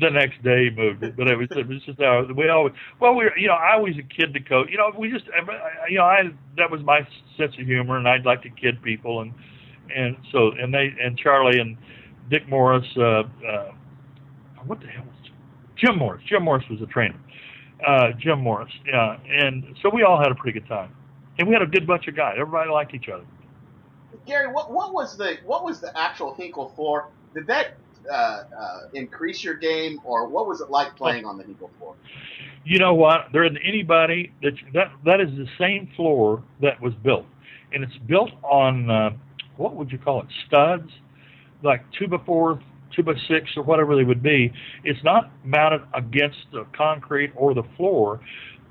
the next day he moved it, but it was it was just uh, we always well we were, you know I was a kid to coach you know we just you know I that was my sense of humor and I'd like to kid people and and so and they and Charlie and Dick Morris, uh, uh, what the hell was Jim Morris? Jim Morris was a trainer. Uh, Jim Morris, yeah, and so we all had a pretty good time, and we had a good bunch of guys. Everybody liked each other. Gary, what what was the what was the actual Hinkle Four? Did that uh, uh, increase your game, or what was it like playing on the Hinkle floor? You know what? There isn't anybody that that that is the same floor that was built, and it's built on uh, what would you call it? Studs, like two by four, two by six, or whatever they would be. It's not mounted against the concrete or the floor.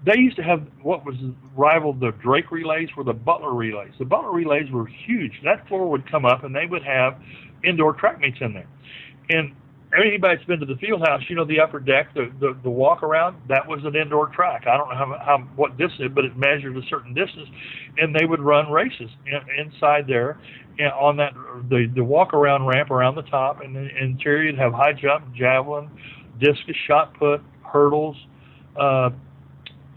They used to have what was rivaled the Drake relays were the Butler relays. The Butler relays were huge. That floor would come up and they would have indoor track meets in there. And anybody that's been to the field house, you know the upper deck, the, the the walk around, that was an indoor track. I don't know how, how what distance, but it measured a certain distance, and they would run races in, inside there, on that the the walk around ramp around the top, and the interior you'd have high jump, javelin, discus, shot put, hurdles, uh,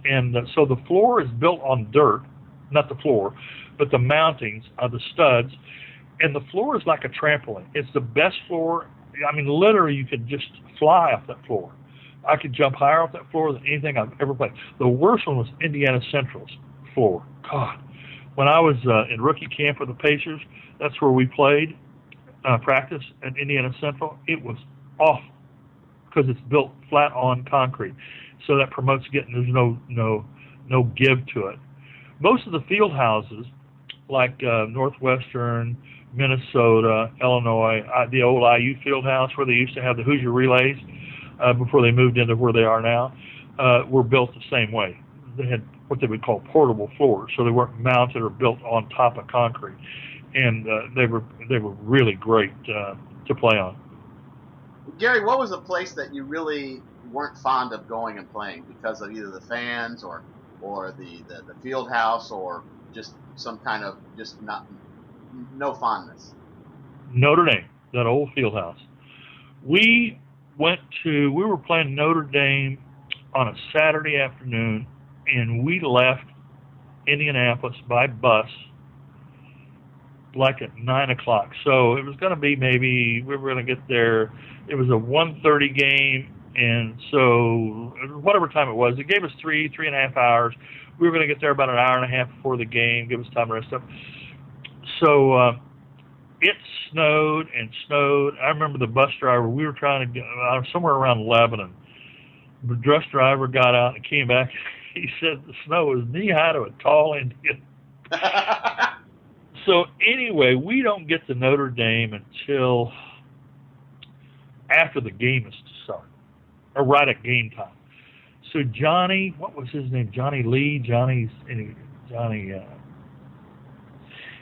and so the floor is built on dirt, not the floor, but the mountings are the studs, and the floor is like a trampoline. It's the best floor. I mean, literally, you could just fly off that floor. I could jump higher off that floor than anything I've ever played. The worst one was Indiana Central's floor. God, when I was uh, in rookie camp with the Pacers, that's where we played uh, practice at Indiana Central. It was awful because it's built flat on concrete, so that promotes getting there's no no no give to it. Most of the field houses, like uh, Northwestern, Minnesota, Illinois, the old IU field house where they used to have the Hoosier relays uh, before they moved into where they are now, uh, were built the same way. They had what they would call portable floors, so they weren't mounted or built on top of concrete, and uh, they were they were really great uh, to play on. Gary, what was a place that you really weren't fond of going and playing because of either the fans or or the, the, the field house or just some kind of just not no fondness? Notre Dame, that old field house. We went to we were playing Notre Dame on a Saturday afternoon and we left Indianapolis by bus like at nine o'clock. So it was going to be maybe we were going to get there. It was a one thirty game, and so whatever time it was, it gave us three three and a half hours. We were going to get there about an hour and a half before the game, give us time to rest up. So uh, it snowed and snowed. I remember the bus driver. We were trying to get uh, somewhere around Lebanon. The bus driver got out and came back. He said the snow was knee high to a tall Indian. so anyway, we don't get to Notre Dame until after the game is to start, or right at game time. So Johnny, what was his name? Johnny Lee, Johnny's Johnny. Uh,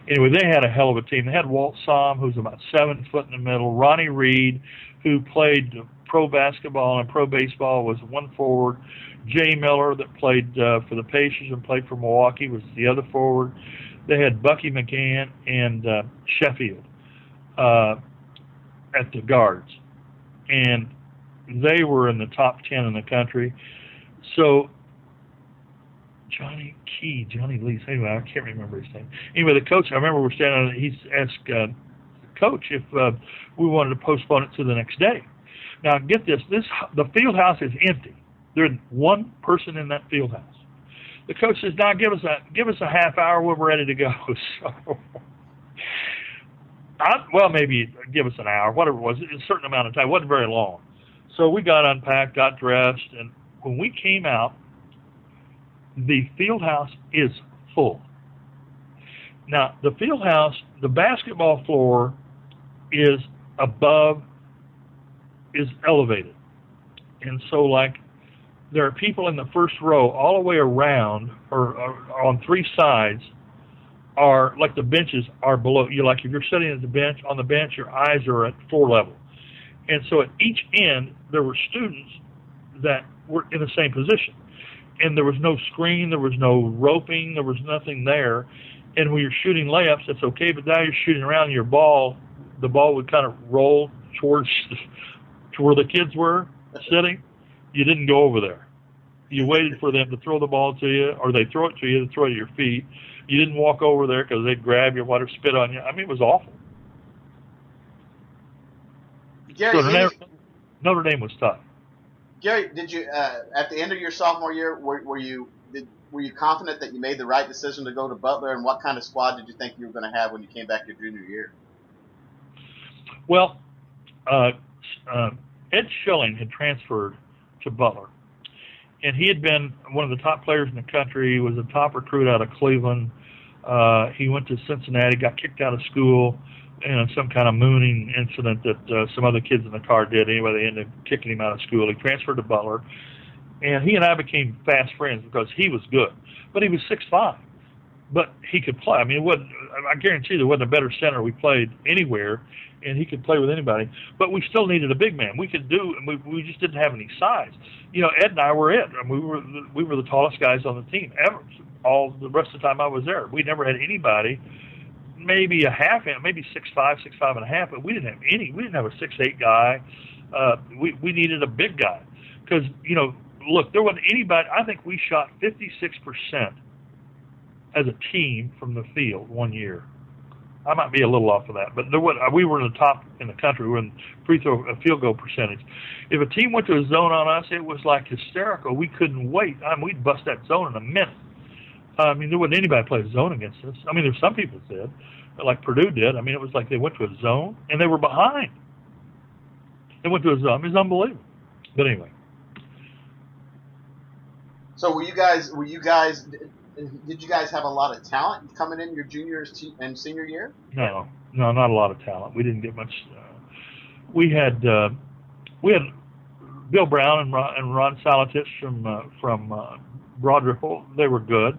anyway, they had a hell of a team. They had Walt Sahm, who's about seven foot in the middle. Ronnie Reed, who played pro basketball and pro baseball, was one forward. Jay Miller, that played uh, for the Pacers and played for Milwaukee, was the other forward. They had Bucky McGann and uh, Sheffield uh, at the guards, and they were in the top ten in the country. So Johnny Key, Johnny Lee. Anyway, I can't remember his name. Anyway, the coach. I remember we're standing. He's asked uh, coach if uh, we wanted to postpone it to the next day. Now, get this: this the field house is empty. There's one person in that field house. The coach says, "Now give us a give us a half hour. We're ready to go." So, I, well, maybe give us an hour, whatever it was, a certain amount of time. It wasn't very long. So we got unpacked, got dressed, and when we came out, the field house is full. Now, the field house, the basketball floor is above, is elevated. And so, like, there are people in the first row all the way around or, or on three sides are like the benches are below you like if you're sitting at the bench on the bench your eyes are at floor level and so at each end there were students that were in the same position and there was no screen there was no roping there was nothing there and when you're shooting layups that's okay but now you're shooting around your ball the ball would kind of roll towards to where the kids were sitting you didn't go over there. You waited for them to throw the ball to you, or they throw it to you to throw it at your feet. You didn't walk over there because they'd grab you, water spit on you. I mean, it was awful. Gary, so Notre, Notre Dame was tough. Gary, did you uh, at the end of your sophomore year were, were you did, were you confident that you made the right decision to go to Butler, and what kind of squad did you think you were going to have when you came back your junior year? Well, uh, uh, Ed Schilling had transferred to Butler. And he had been one of the top players in the country. He was a top recruit out of Cleveland. Uh, he went to Cincinnati, got kicked out of school in some kind of mooning incident that uh, some other kids in the car did. Anyway, they ended up kicking him out of school. He transferred to Butler, and he and I became fast friends because he was good, but he was six five. But he could play. I mean, it wasn't, I guarantee there wasn't a better center we played anywhere and he could play with anybody. But we still needed a big man. We could do, and we we just didn't have any size. You know, Ed and I were it. I mean, we were we were the tallest guys on the team ever. All the rest of the time I was there, we never had anybody. Maybe a half inch, maybe six five, six five and a half, but we didn't have any. We didn't have a six eight guy. Uh, we we needed a big guy. because you know, look, there wasn't anybody. I think we shot 56 percent as a team from the field one year. I might be a little off of that, but there was, we were in the top in the country. We were in free throw uh, field goal percentage. If a team went to a zone on us, it was like hysterical. We couldn't wait. I mean, we'd bust that zone in a minute. I mean, there wasn't anybody play a zone against us. I mean, there's some people that did, like Purdue did. I mean, it was like they went to a zone and they were behind. They went to a zone. It was unbelievable. But anyway. So were you guys? Were you guys? did you guys have a lot of talent coming in your juniors and senior year? No, no, not a lot of talent. We didn't get much. Uh, we had uh, we had Bill Brown and Ron, and Ron Salatich from uh, from uh, Broad Ripple. They were good,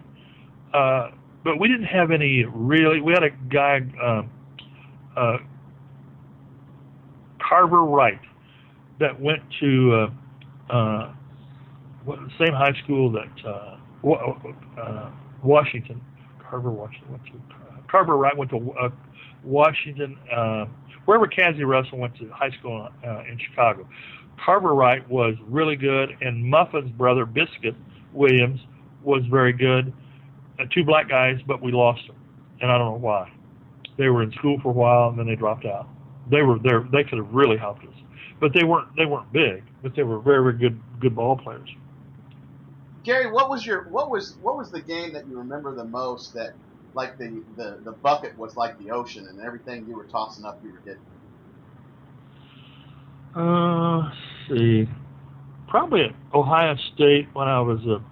uh, but we didn't have any really. We had a guy, uh, uh, Carver Wright, that went to uh, uh, the same high school that. Uh, Washington, Carver Washington went to Carver Wright went to Washington, wherever Cazzie Russell went to high school in Chicago. Carver Wright was really good, and Muffin's brother Biscuit Williams was very good. Uh, two black guys, but we lost them, and I don't know why. They were in school for a while, and then they dropped out. They were there. They could have really helped us, but they weren't. They weren't big, but they were very, very good, good ball players. Gary, what was your what was what was the game that you remember the most that like the, the, the bucket was like the ocean and everything you were tossing up you were getting? Uh, see, probably at Ohio State when I was a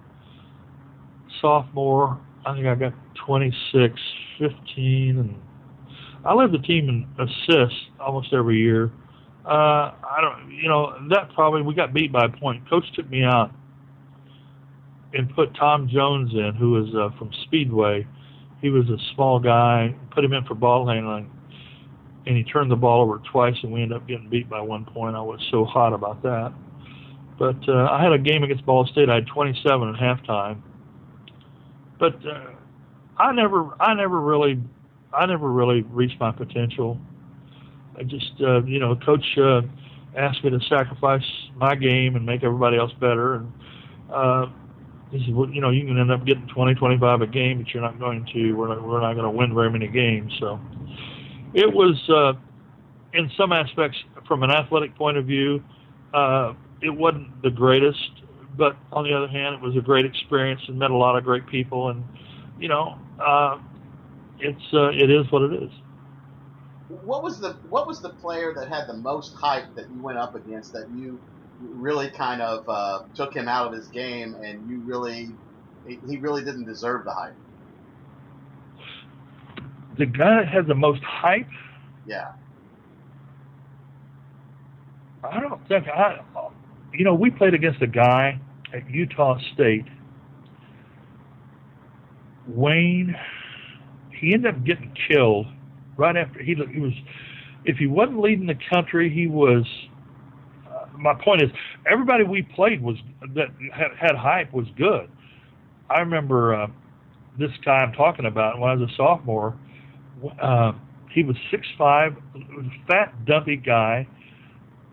sophomore. I think I got 26, 15, and I led the team in assists almost every year. Uh, I don't, you know, that probably we got beat by a point. Coach took me out and put Tom Jones in, who was uh, from Speedway. He was a small guy. Put him in for ball handling, and he turned the ball over twice, and we ended up getting beat by one point. I was so hot about that. But uh, I had a game against Ball State. I had 27 at halftime. But uh, I never, I never really, I never really reached my potential. I just, uh, you know, coach uh, asked me to sacrifice my game and make everybody else better, and uh, he said, well, you know, you can end up getting 20, 25 a game, but you're not going to. We're not, we're not going to win very many games. So it was, uh, in some aspects, from an athletic point of view, uh, it wasn't the greatest. But on the other hand, it was a great experience and met a lot of great people. And you know, uh, it's uh, it is what it is. What was the what was the player that had the most hype that you went up against that you really kind of uh, took him out of his game, and you really, he really didn't deserve the hype. The guy that has the most hype. Yeah. I don't think I. You know, we played against a guy at Utah State. Wayne, he ended up getting killed right after he he was. If he wasn't leading the country, he was my point is, everybody we played was that had, had hype was good. I remember uh, this guy I'm talking about when I was a sophomore. Uh, he was six five, fat, dumpy guy,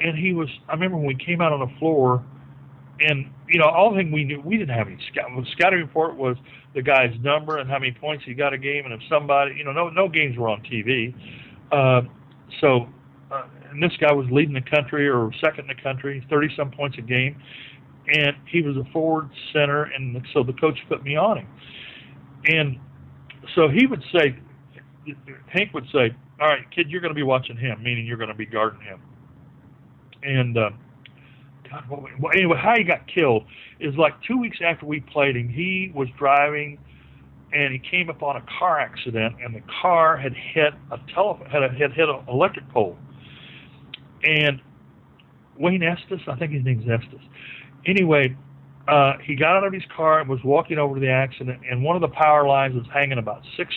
and he was. I remember when we came out on the floor, and you know, all thing we knew, we didn't have any scout. The scouting report was the guy's number and how many points he got a game, and if somebody, you know, no no games were on TV. Uh, so uh, and this guy was leading the country or second in the country, 30 some points a game, and he was a forward center, and so the coach put me on him. And so he would say, Hank would say, "All right, kid, you're going to be watching him, meaning you're going to be guarding him." And uh, God, what, well, anyway, how he got killed is like two weeks after we played him. He was driving, and he came upon a car accident, and the car had hit a telephone, had, a, had hit an electric pole and Wayne Estes, I think his name's Estes. Anyway, uh, he got out of his car and was walking over to the accident, and one of the power lines was hanging about six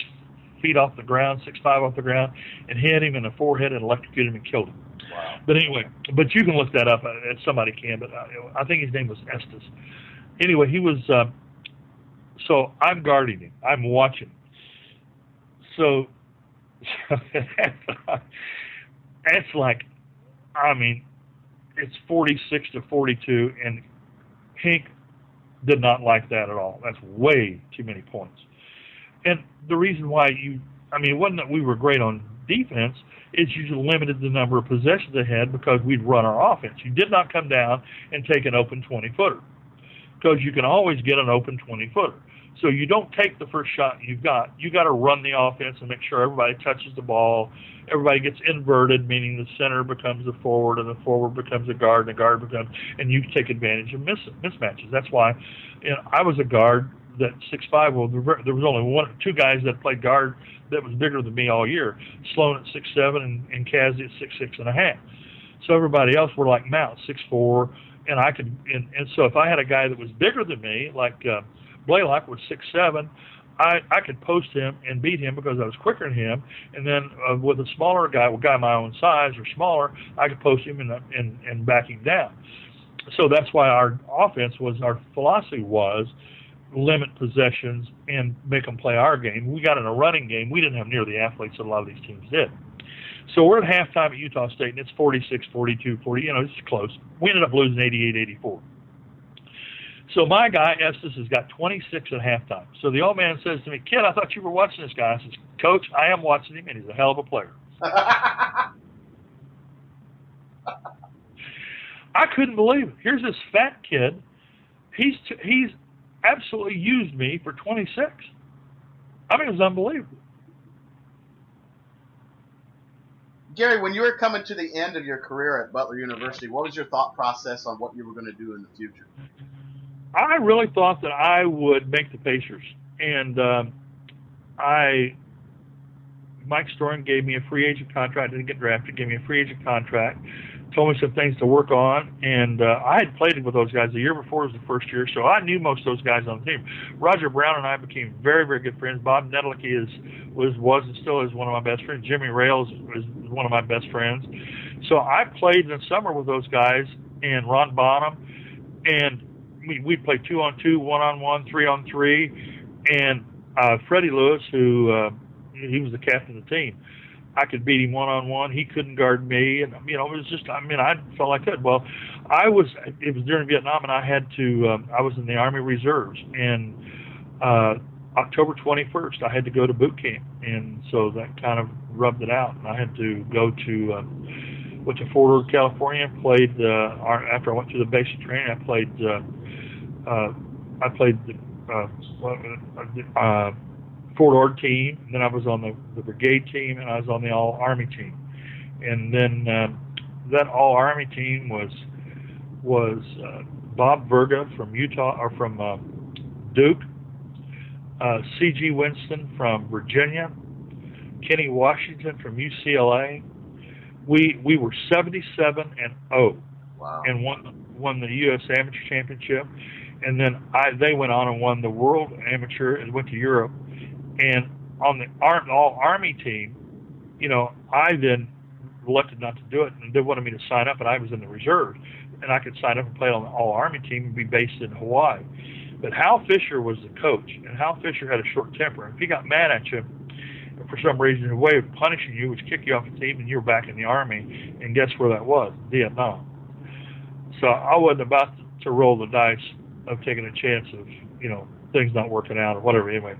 feet off the ground, six five off the ground, and hit him in the forehead and electrocuted him and killed him. But anyway, but you can look that up. Uh, somebody can, but I, I think his name was Estes. Anyway, he was. Uh, so I'm guarding him. I'm watching. So, so that's like I mean, it's 46 to 42, and Hink did not like that at all. That's way too many points. And the reason why you, I mean, it wasn't that we were great on defense. is you limited the number of possessions they had because we'd run our offense. You did not come down and take an open 20 footer because you can always get an open 20 footer. So you don't take the first shot you've got. You got to run the offense and make sure everybody touches the ball. Everybody gets inverted, meaning the center becomes a forward and the forward becomes a guard and the guard becomes, and you take advantage of miss, mismatches. That's why, you know, I was a guard that six five. Well, there was only one, two guys that played guard that was bigger than me all year. Sloan at six seven and, and Cassie at six six and a half. So everybody else were like Mount six four, and I could, and, and so if I had a guy that was bigger than me, like. Uh, Blaylock was six seven. I, I could post him and beat him because I was quicker than him. And then uh, with a smaller guy, a guy my own size or smaller, I could post him and, and, and back him down. So that's why our offense was, our philosophy was limit possessions and make them play our game. We got in a running game. We didn't have near the athletes that a lot of these teams did. So we're at halftime at Utah State, and it's 46, 42, 40. You know, it's close. We ended up losing 88, 84. So my guy Estes has got 26 at halftime. So the old man says to me, "Kid, I thought you were watching this guy." I says, "Coach, I am watching him, and he's a hell of a player." I couldn't believe it. Here's this fat kid. He's t- he's absolutely used me for 26. I mean, it was unbelievable. Gary, when you were coming to the end of your career at Butler University, what was your thought process on what you were going to do in the future? I really thought that I would make the Pacers, and um, I Mike Storen gave me a free agent contract. Didn't get drafted. Gave me a free agent contract. Told me some things to work on, and uh, I had played with those guys the year before. was the first year, so I knew most of those guys on the team. Roger Brown and I became very, very good friends. Bob Netolicky is was was and still is one of my best friends. Jimmy Rails is one of my best friends. So I played in the summer with those guys and Ron Bonham, and we we play two on two, one on one, three on three, and uh, Freddie Lewis, who uh, he was the captain of the team. I could beat him one on one. He couldn't guard me, and you know it was just. I mean, I felt like that. Well, I was. It was during Vietnam, and I had to. Um, I was in the Army Reserves, and uh, October 21st, I had to go to boot camp, and so that kind of rubbed it out. And I had to go to. Um, went to Fort Ord, California. Played uh, after I went through the basic training. I played uh, uh, I played the uh, uh, uh, Fort Ord team, and then I was on the, the brigade team, and I was on the All Army team, and then uh, that All Army team was was uh, Bob Verga from Utah or from uh, Duke, uh, C.G. Winston from Virginia, Kenny Washington from UCLA. We we were 77 and 0, wow. and won won the U.S. Amateur Championship and then I they went on and won the World Amateur and went to Europe. And on the Arm, All Army team, you know, I then elected not to do it, and they wanted me to sign up, and I was in the reserves, and I could sign up and play on the All Army team and be based in Hawaii. But Hal Fisher was the coach, and Hal Fisher had a short temper. If he got mad at you, for some reason, a way of punishing you was kick you off the team, and you were back in the Army. And guess where that was? Vietnam. So I wasn't about to roll the dice of taking a chance of you know things not working out or whatever. Anyway,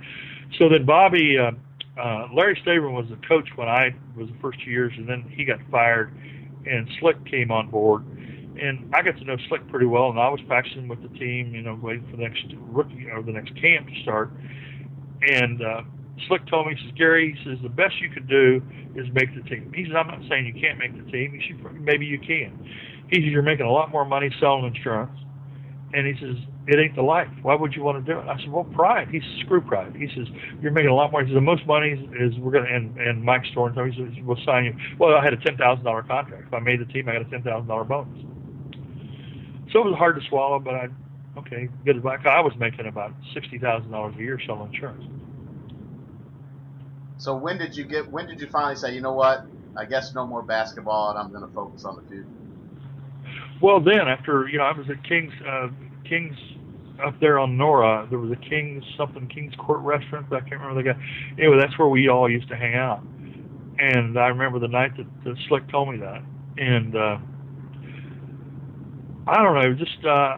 so then Bobby, uh, uh, Larry Staverman was the coach when I was the first two years, and then he got fired, and Slick came on board, and I got to know Slick pretty well, and I was practicing with the team, you know, waiting for the next rookie or the next camp to start, and. Uh, Slick told me, he says, Gary, he says, the best you could do is make the team. He says, I'm not saying you can't make the team. He said, maybe you can. He says, you're making a lot more money selling insurance. And he says, it ain't the life. Why would you want to do it? I said, well, pride. He says, screw pride. He says, you're making a lot more. He says, the most money is, is we're going to, and, and Mike me, he says, we'll sign you. Well, I had a $10,000 contract. If I made the team, I got a $10,000 bonus. So it was hard to swallow, but I, okay, good advice. I was making about $60,000 a year selling insurance. So when did you get, when did you finally say, you know what, I guess no more basketball and I'm going to focus on the future? Well, then after, you know, I was at King's, uh, King's up there on Nora. There was a King's something King's Court restaurant. I can't remember the guy. Anyway, that's where we all used to hang out. And I remember the night that, that Slick told me that. And uh, I don't know, just uh,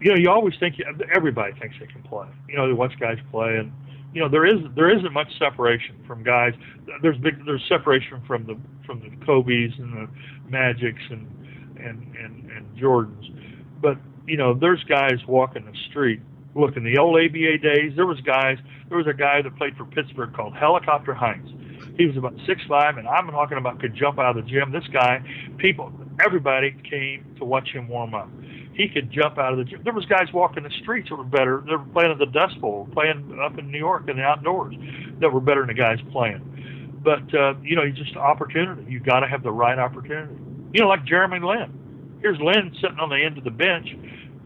you know, you always think everybody thinks they can play. You know, they watch guys play, and you know there is there isn't much separation from guys. There's big there's separation from the from the Kobe's and the Magics and and and, and Jordans, but you know there's guys walking the street. Look, in the old ABA days, there was guys. There was a guy that played for Pittsburgh called Helicopter Hines. He was about six five, and I'm talking about could jump out of the gym. This guy, people, everybody came to watch him warm up he could jump out of the gym. There was guys walking the streets that were better. They were playing at the Dust Bowl, playing up in New York in the outdoors, that were better than the guys playing. But uh, you know, you just opportunity. You got to have the right opportunity. You know, like Jeremy Lin. Here's Lin sitting on the end of the bench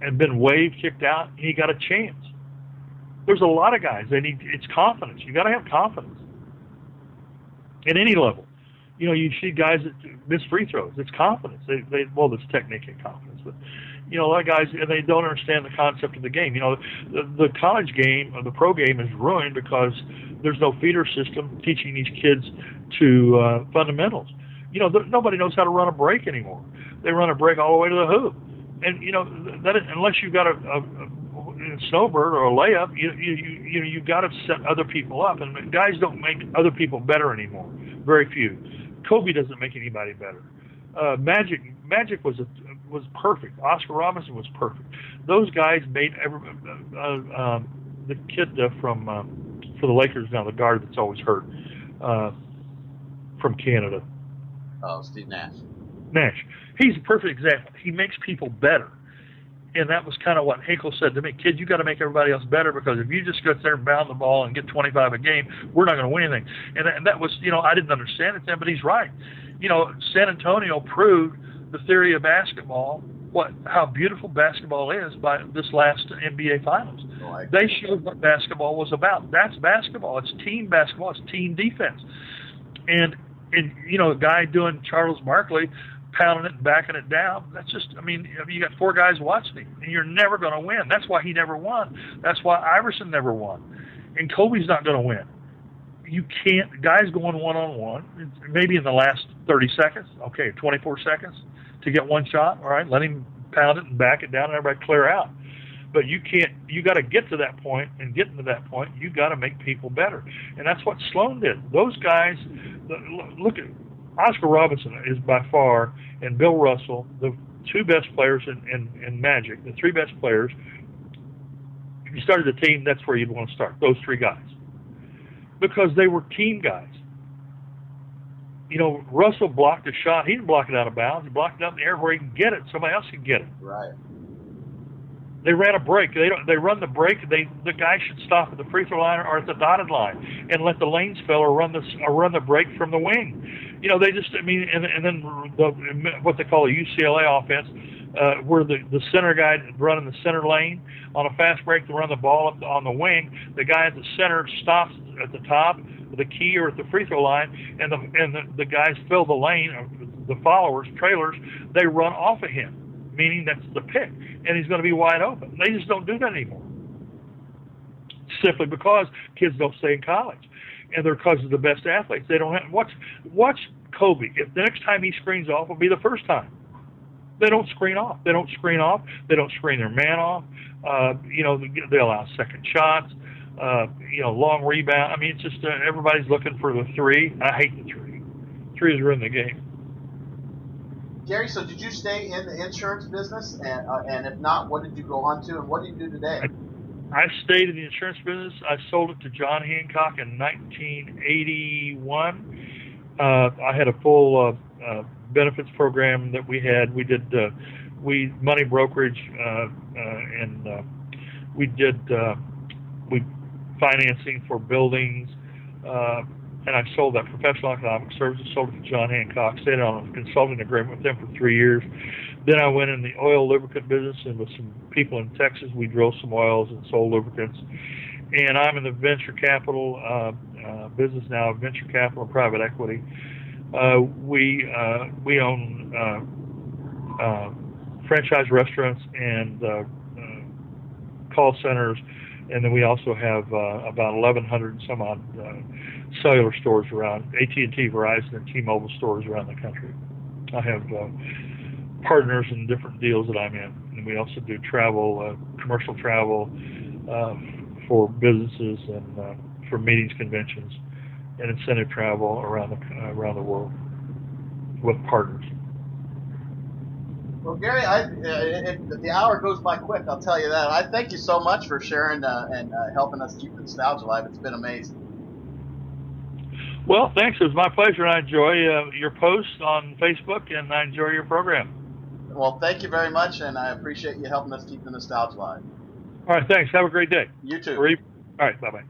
and been waved, kicked out, and he got a chance. There's a lot of guys. They need it's confidence. You got to have confidence at any level. You know, you see guys that miss free throws. It's confidence. They, they well, it's technique and confidence, but you know, a lot of guys and they don't understand the concept of the game. You know, the, the college game or the pro game is ruined because there's no feeder system teaching these kids to uh, fundamentals. You know, th- nobody knows how to run a break anymore. They run a break all the way to the hoop, and you know that unless you've got a, a, a snowbird or a layup, you you you you know you got to set other people up, and guys don't make other people better anymore. Very few. Kobe doesn't make anybody better. Uh, Magic Magic was a was perfect. Oscar Robertson was perfect. Those guys made every uh, um, the kid uh, from uh, for the Lakers now, the guard that's always hurt uh, from Canada. Oh, Steve Nash. Nash. He's a perfect example. He makes people better. And that was kind of what Hinkle said to me, kid, you got to make everybody else better because if you just go there and bound the ball and get 25 a game, we're not going to win anything. And that, and that was, you know, I didn't understand it then, but he's right. You know, San Antonio proved the theory of basketball, what how beautiful basketball is by this last NBA Finals. Oh, right. They showed what basketball was about. That's basketball. It's team basketball. It's team defense. And and you know, a guy doing Charles Barkley pounding it and backing it down. That's just, I mean, you got four guys watching him, and you're never going to win. That's why he never won. That's why Iverson never won, and Kobe's not going to win. You can't. Guys going one on one, maybe in the last 30 seconds. Okay, 24 seconds to get one shot. All right, let him pound it and back it down, and everybody clear out. But you can't. You got to get to that point, and getting to that point, you got to make people better, and that's what Sloan did. Those guys. Look at Oscar Robertson is by far, and Bill Russell, the two best players in, in, in Magic, the three best players. If you started a team, that's where you'd want to start. Those three guys, because they were team guys you know, Russell blocked a shot. He didn't block it out of bounds. He blocked it out in the air where he can get it. Somebody else can get it. Right. They ran a break. They don't. They run the break. They the guy should stop at the free throw line or at the dotted line and let the lanes feller run this or run the break from the wing. You know, they just. I mean, and, and then the, what they call a UCLA offense, uh, where the the center guy running the center lane on a fast break to run the ball up on the wing. The guy at the center stops at the top the key or at the free throw line, and the and the, the guys fill the lane, the followers, trailers, they run off of him, meaning that's the pick, and he's going to be wide open. They just don't do that anymore, simply because kids don't stay in college, and they're because of the best athletes. They don't have watch watch Kobe. If the next time he screens off will be the first time. They don't screen off. They don't screen off. They don't screen their man off. Uh, you know, they allow second shots uh, you know, long rebound. I mean, it's just uh, everybody's looking for the three. I hate the three. Three is ruin the game. Gary, so did you stay in the insurance business, and uh, and if not, what did you go on to, and what do you do today? I, I stayed in the insurance business. I sold it to John Hancock in 1981. Uh, I had a full uh, uh, benefits program that we had. We did uh, we money brokerage, uh, uh, and we did uh, we financing for buildings. And I sold that professional economic services, sold it to John Hancock, stayed on a consulting agreement with them for three years. Then I went in the oil lubricant business, and with some people in Texas, we drilled some oils and sold lubricants. And I'm in the venture capital uh, uh, business now, venture capital and private equity. Uh, we uh, we own uh, uh, franchise restaurants and uh, uh, call centers and then we also have uh, about 1,100 some odd uh, cellular stores around AT&T, Verizon, and T-Mobile stores around the country. I have uh, partners in different deals that I'm in, and we also do travel, uh, commercial travel uh, for businesses and uh, for meetings, conventions, and incentive travel around the around the world with partners. Well, Gary, I, uh, it, the hour goes by quick. I'll tell you that. I thank you so much for sharing uh, and uh, helping us keep the nostalgia alive. It's been amazing. Well, thanks. It was my pleasure. I enjoy uh, your posts on Facebook, and I enjoy your program. Well, thank you very much, and I appreciate you helping us keep the nostalgia alive. All right, thanks. Have a great day. You too. All right, bye bye.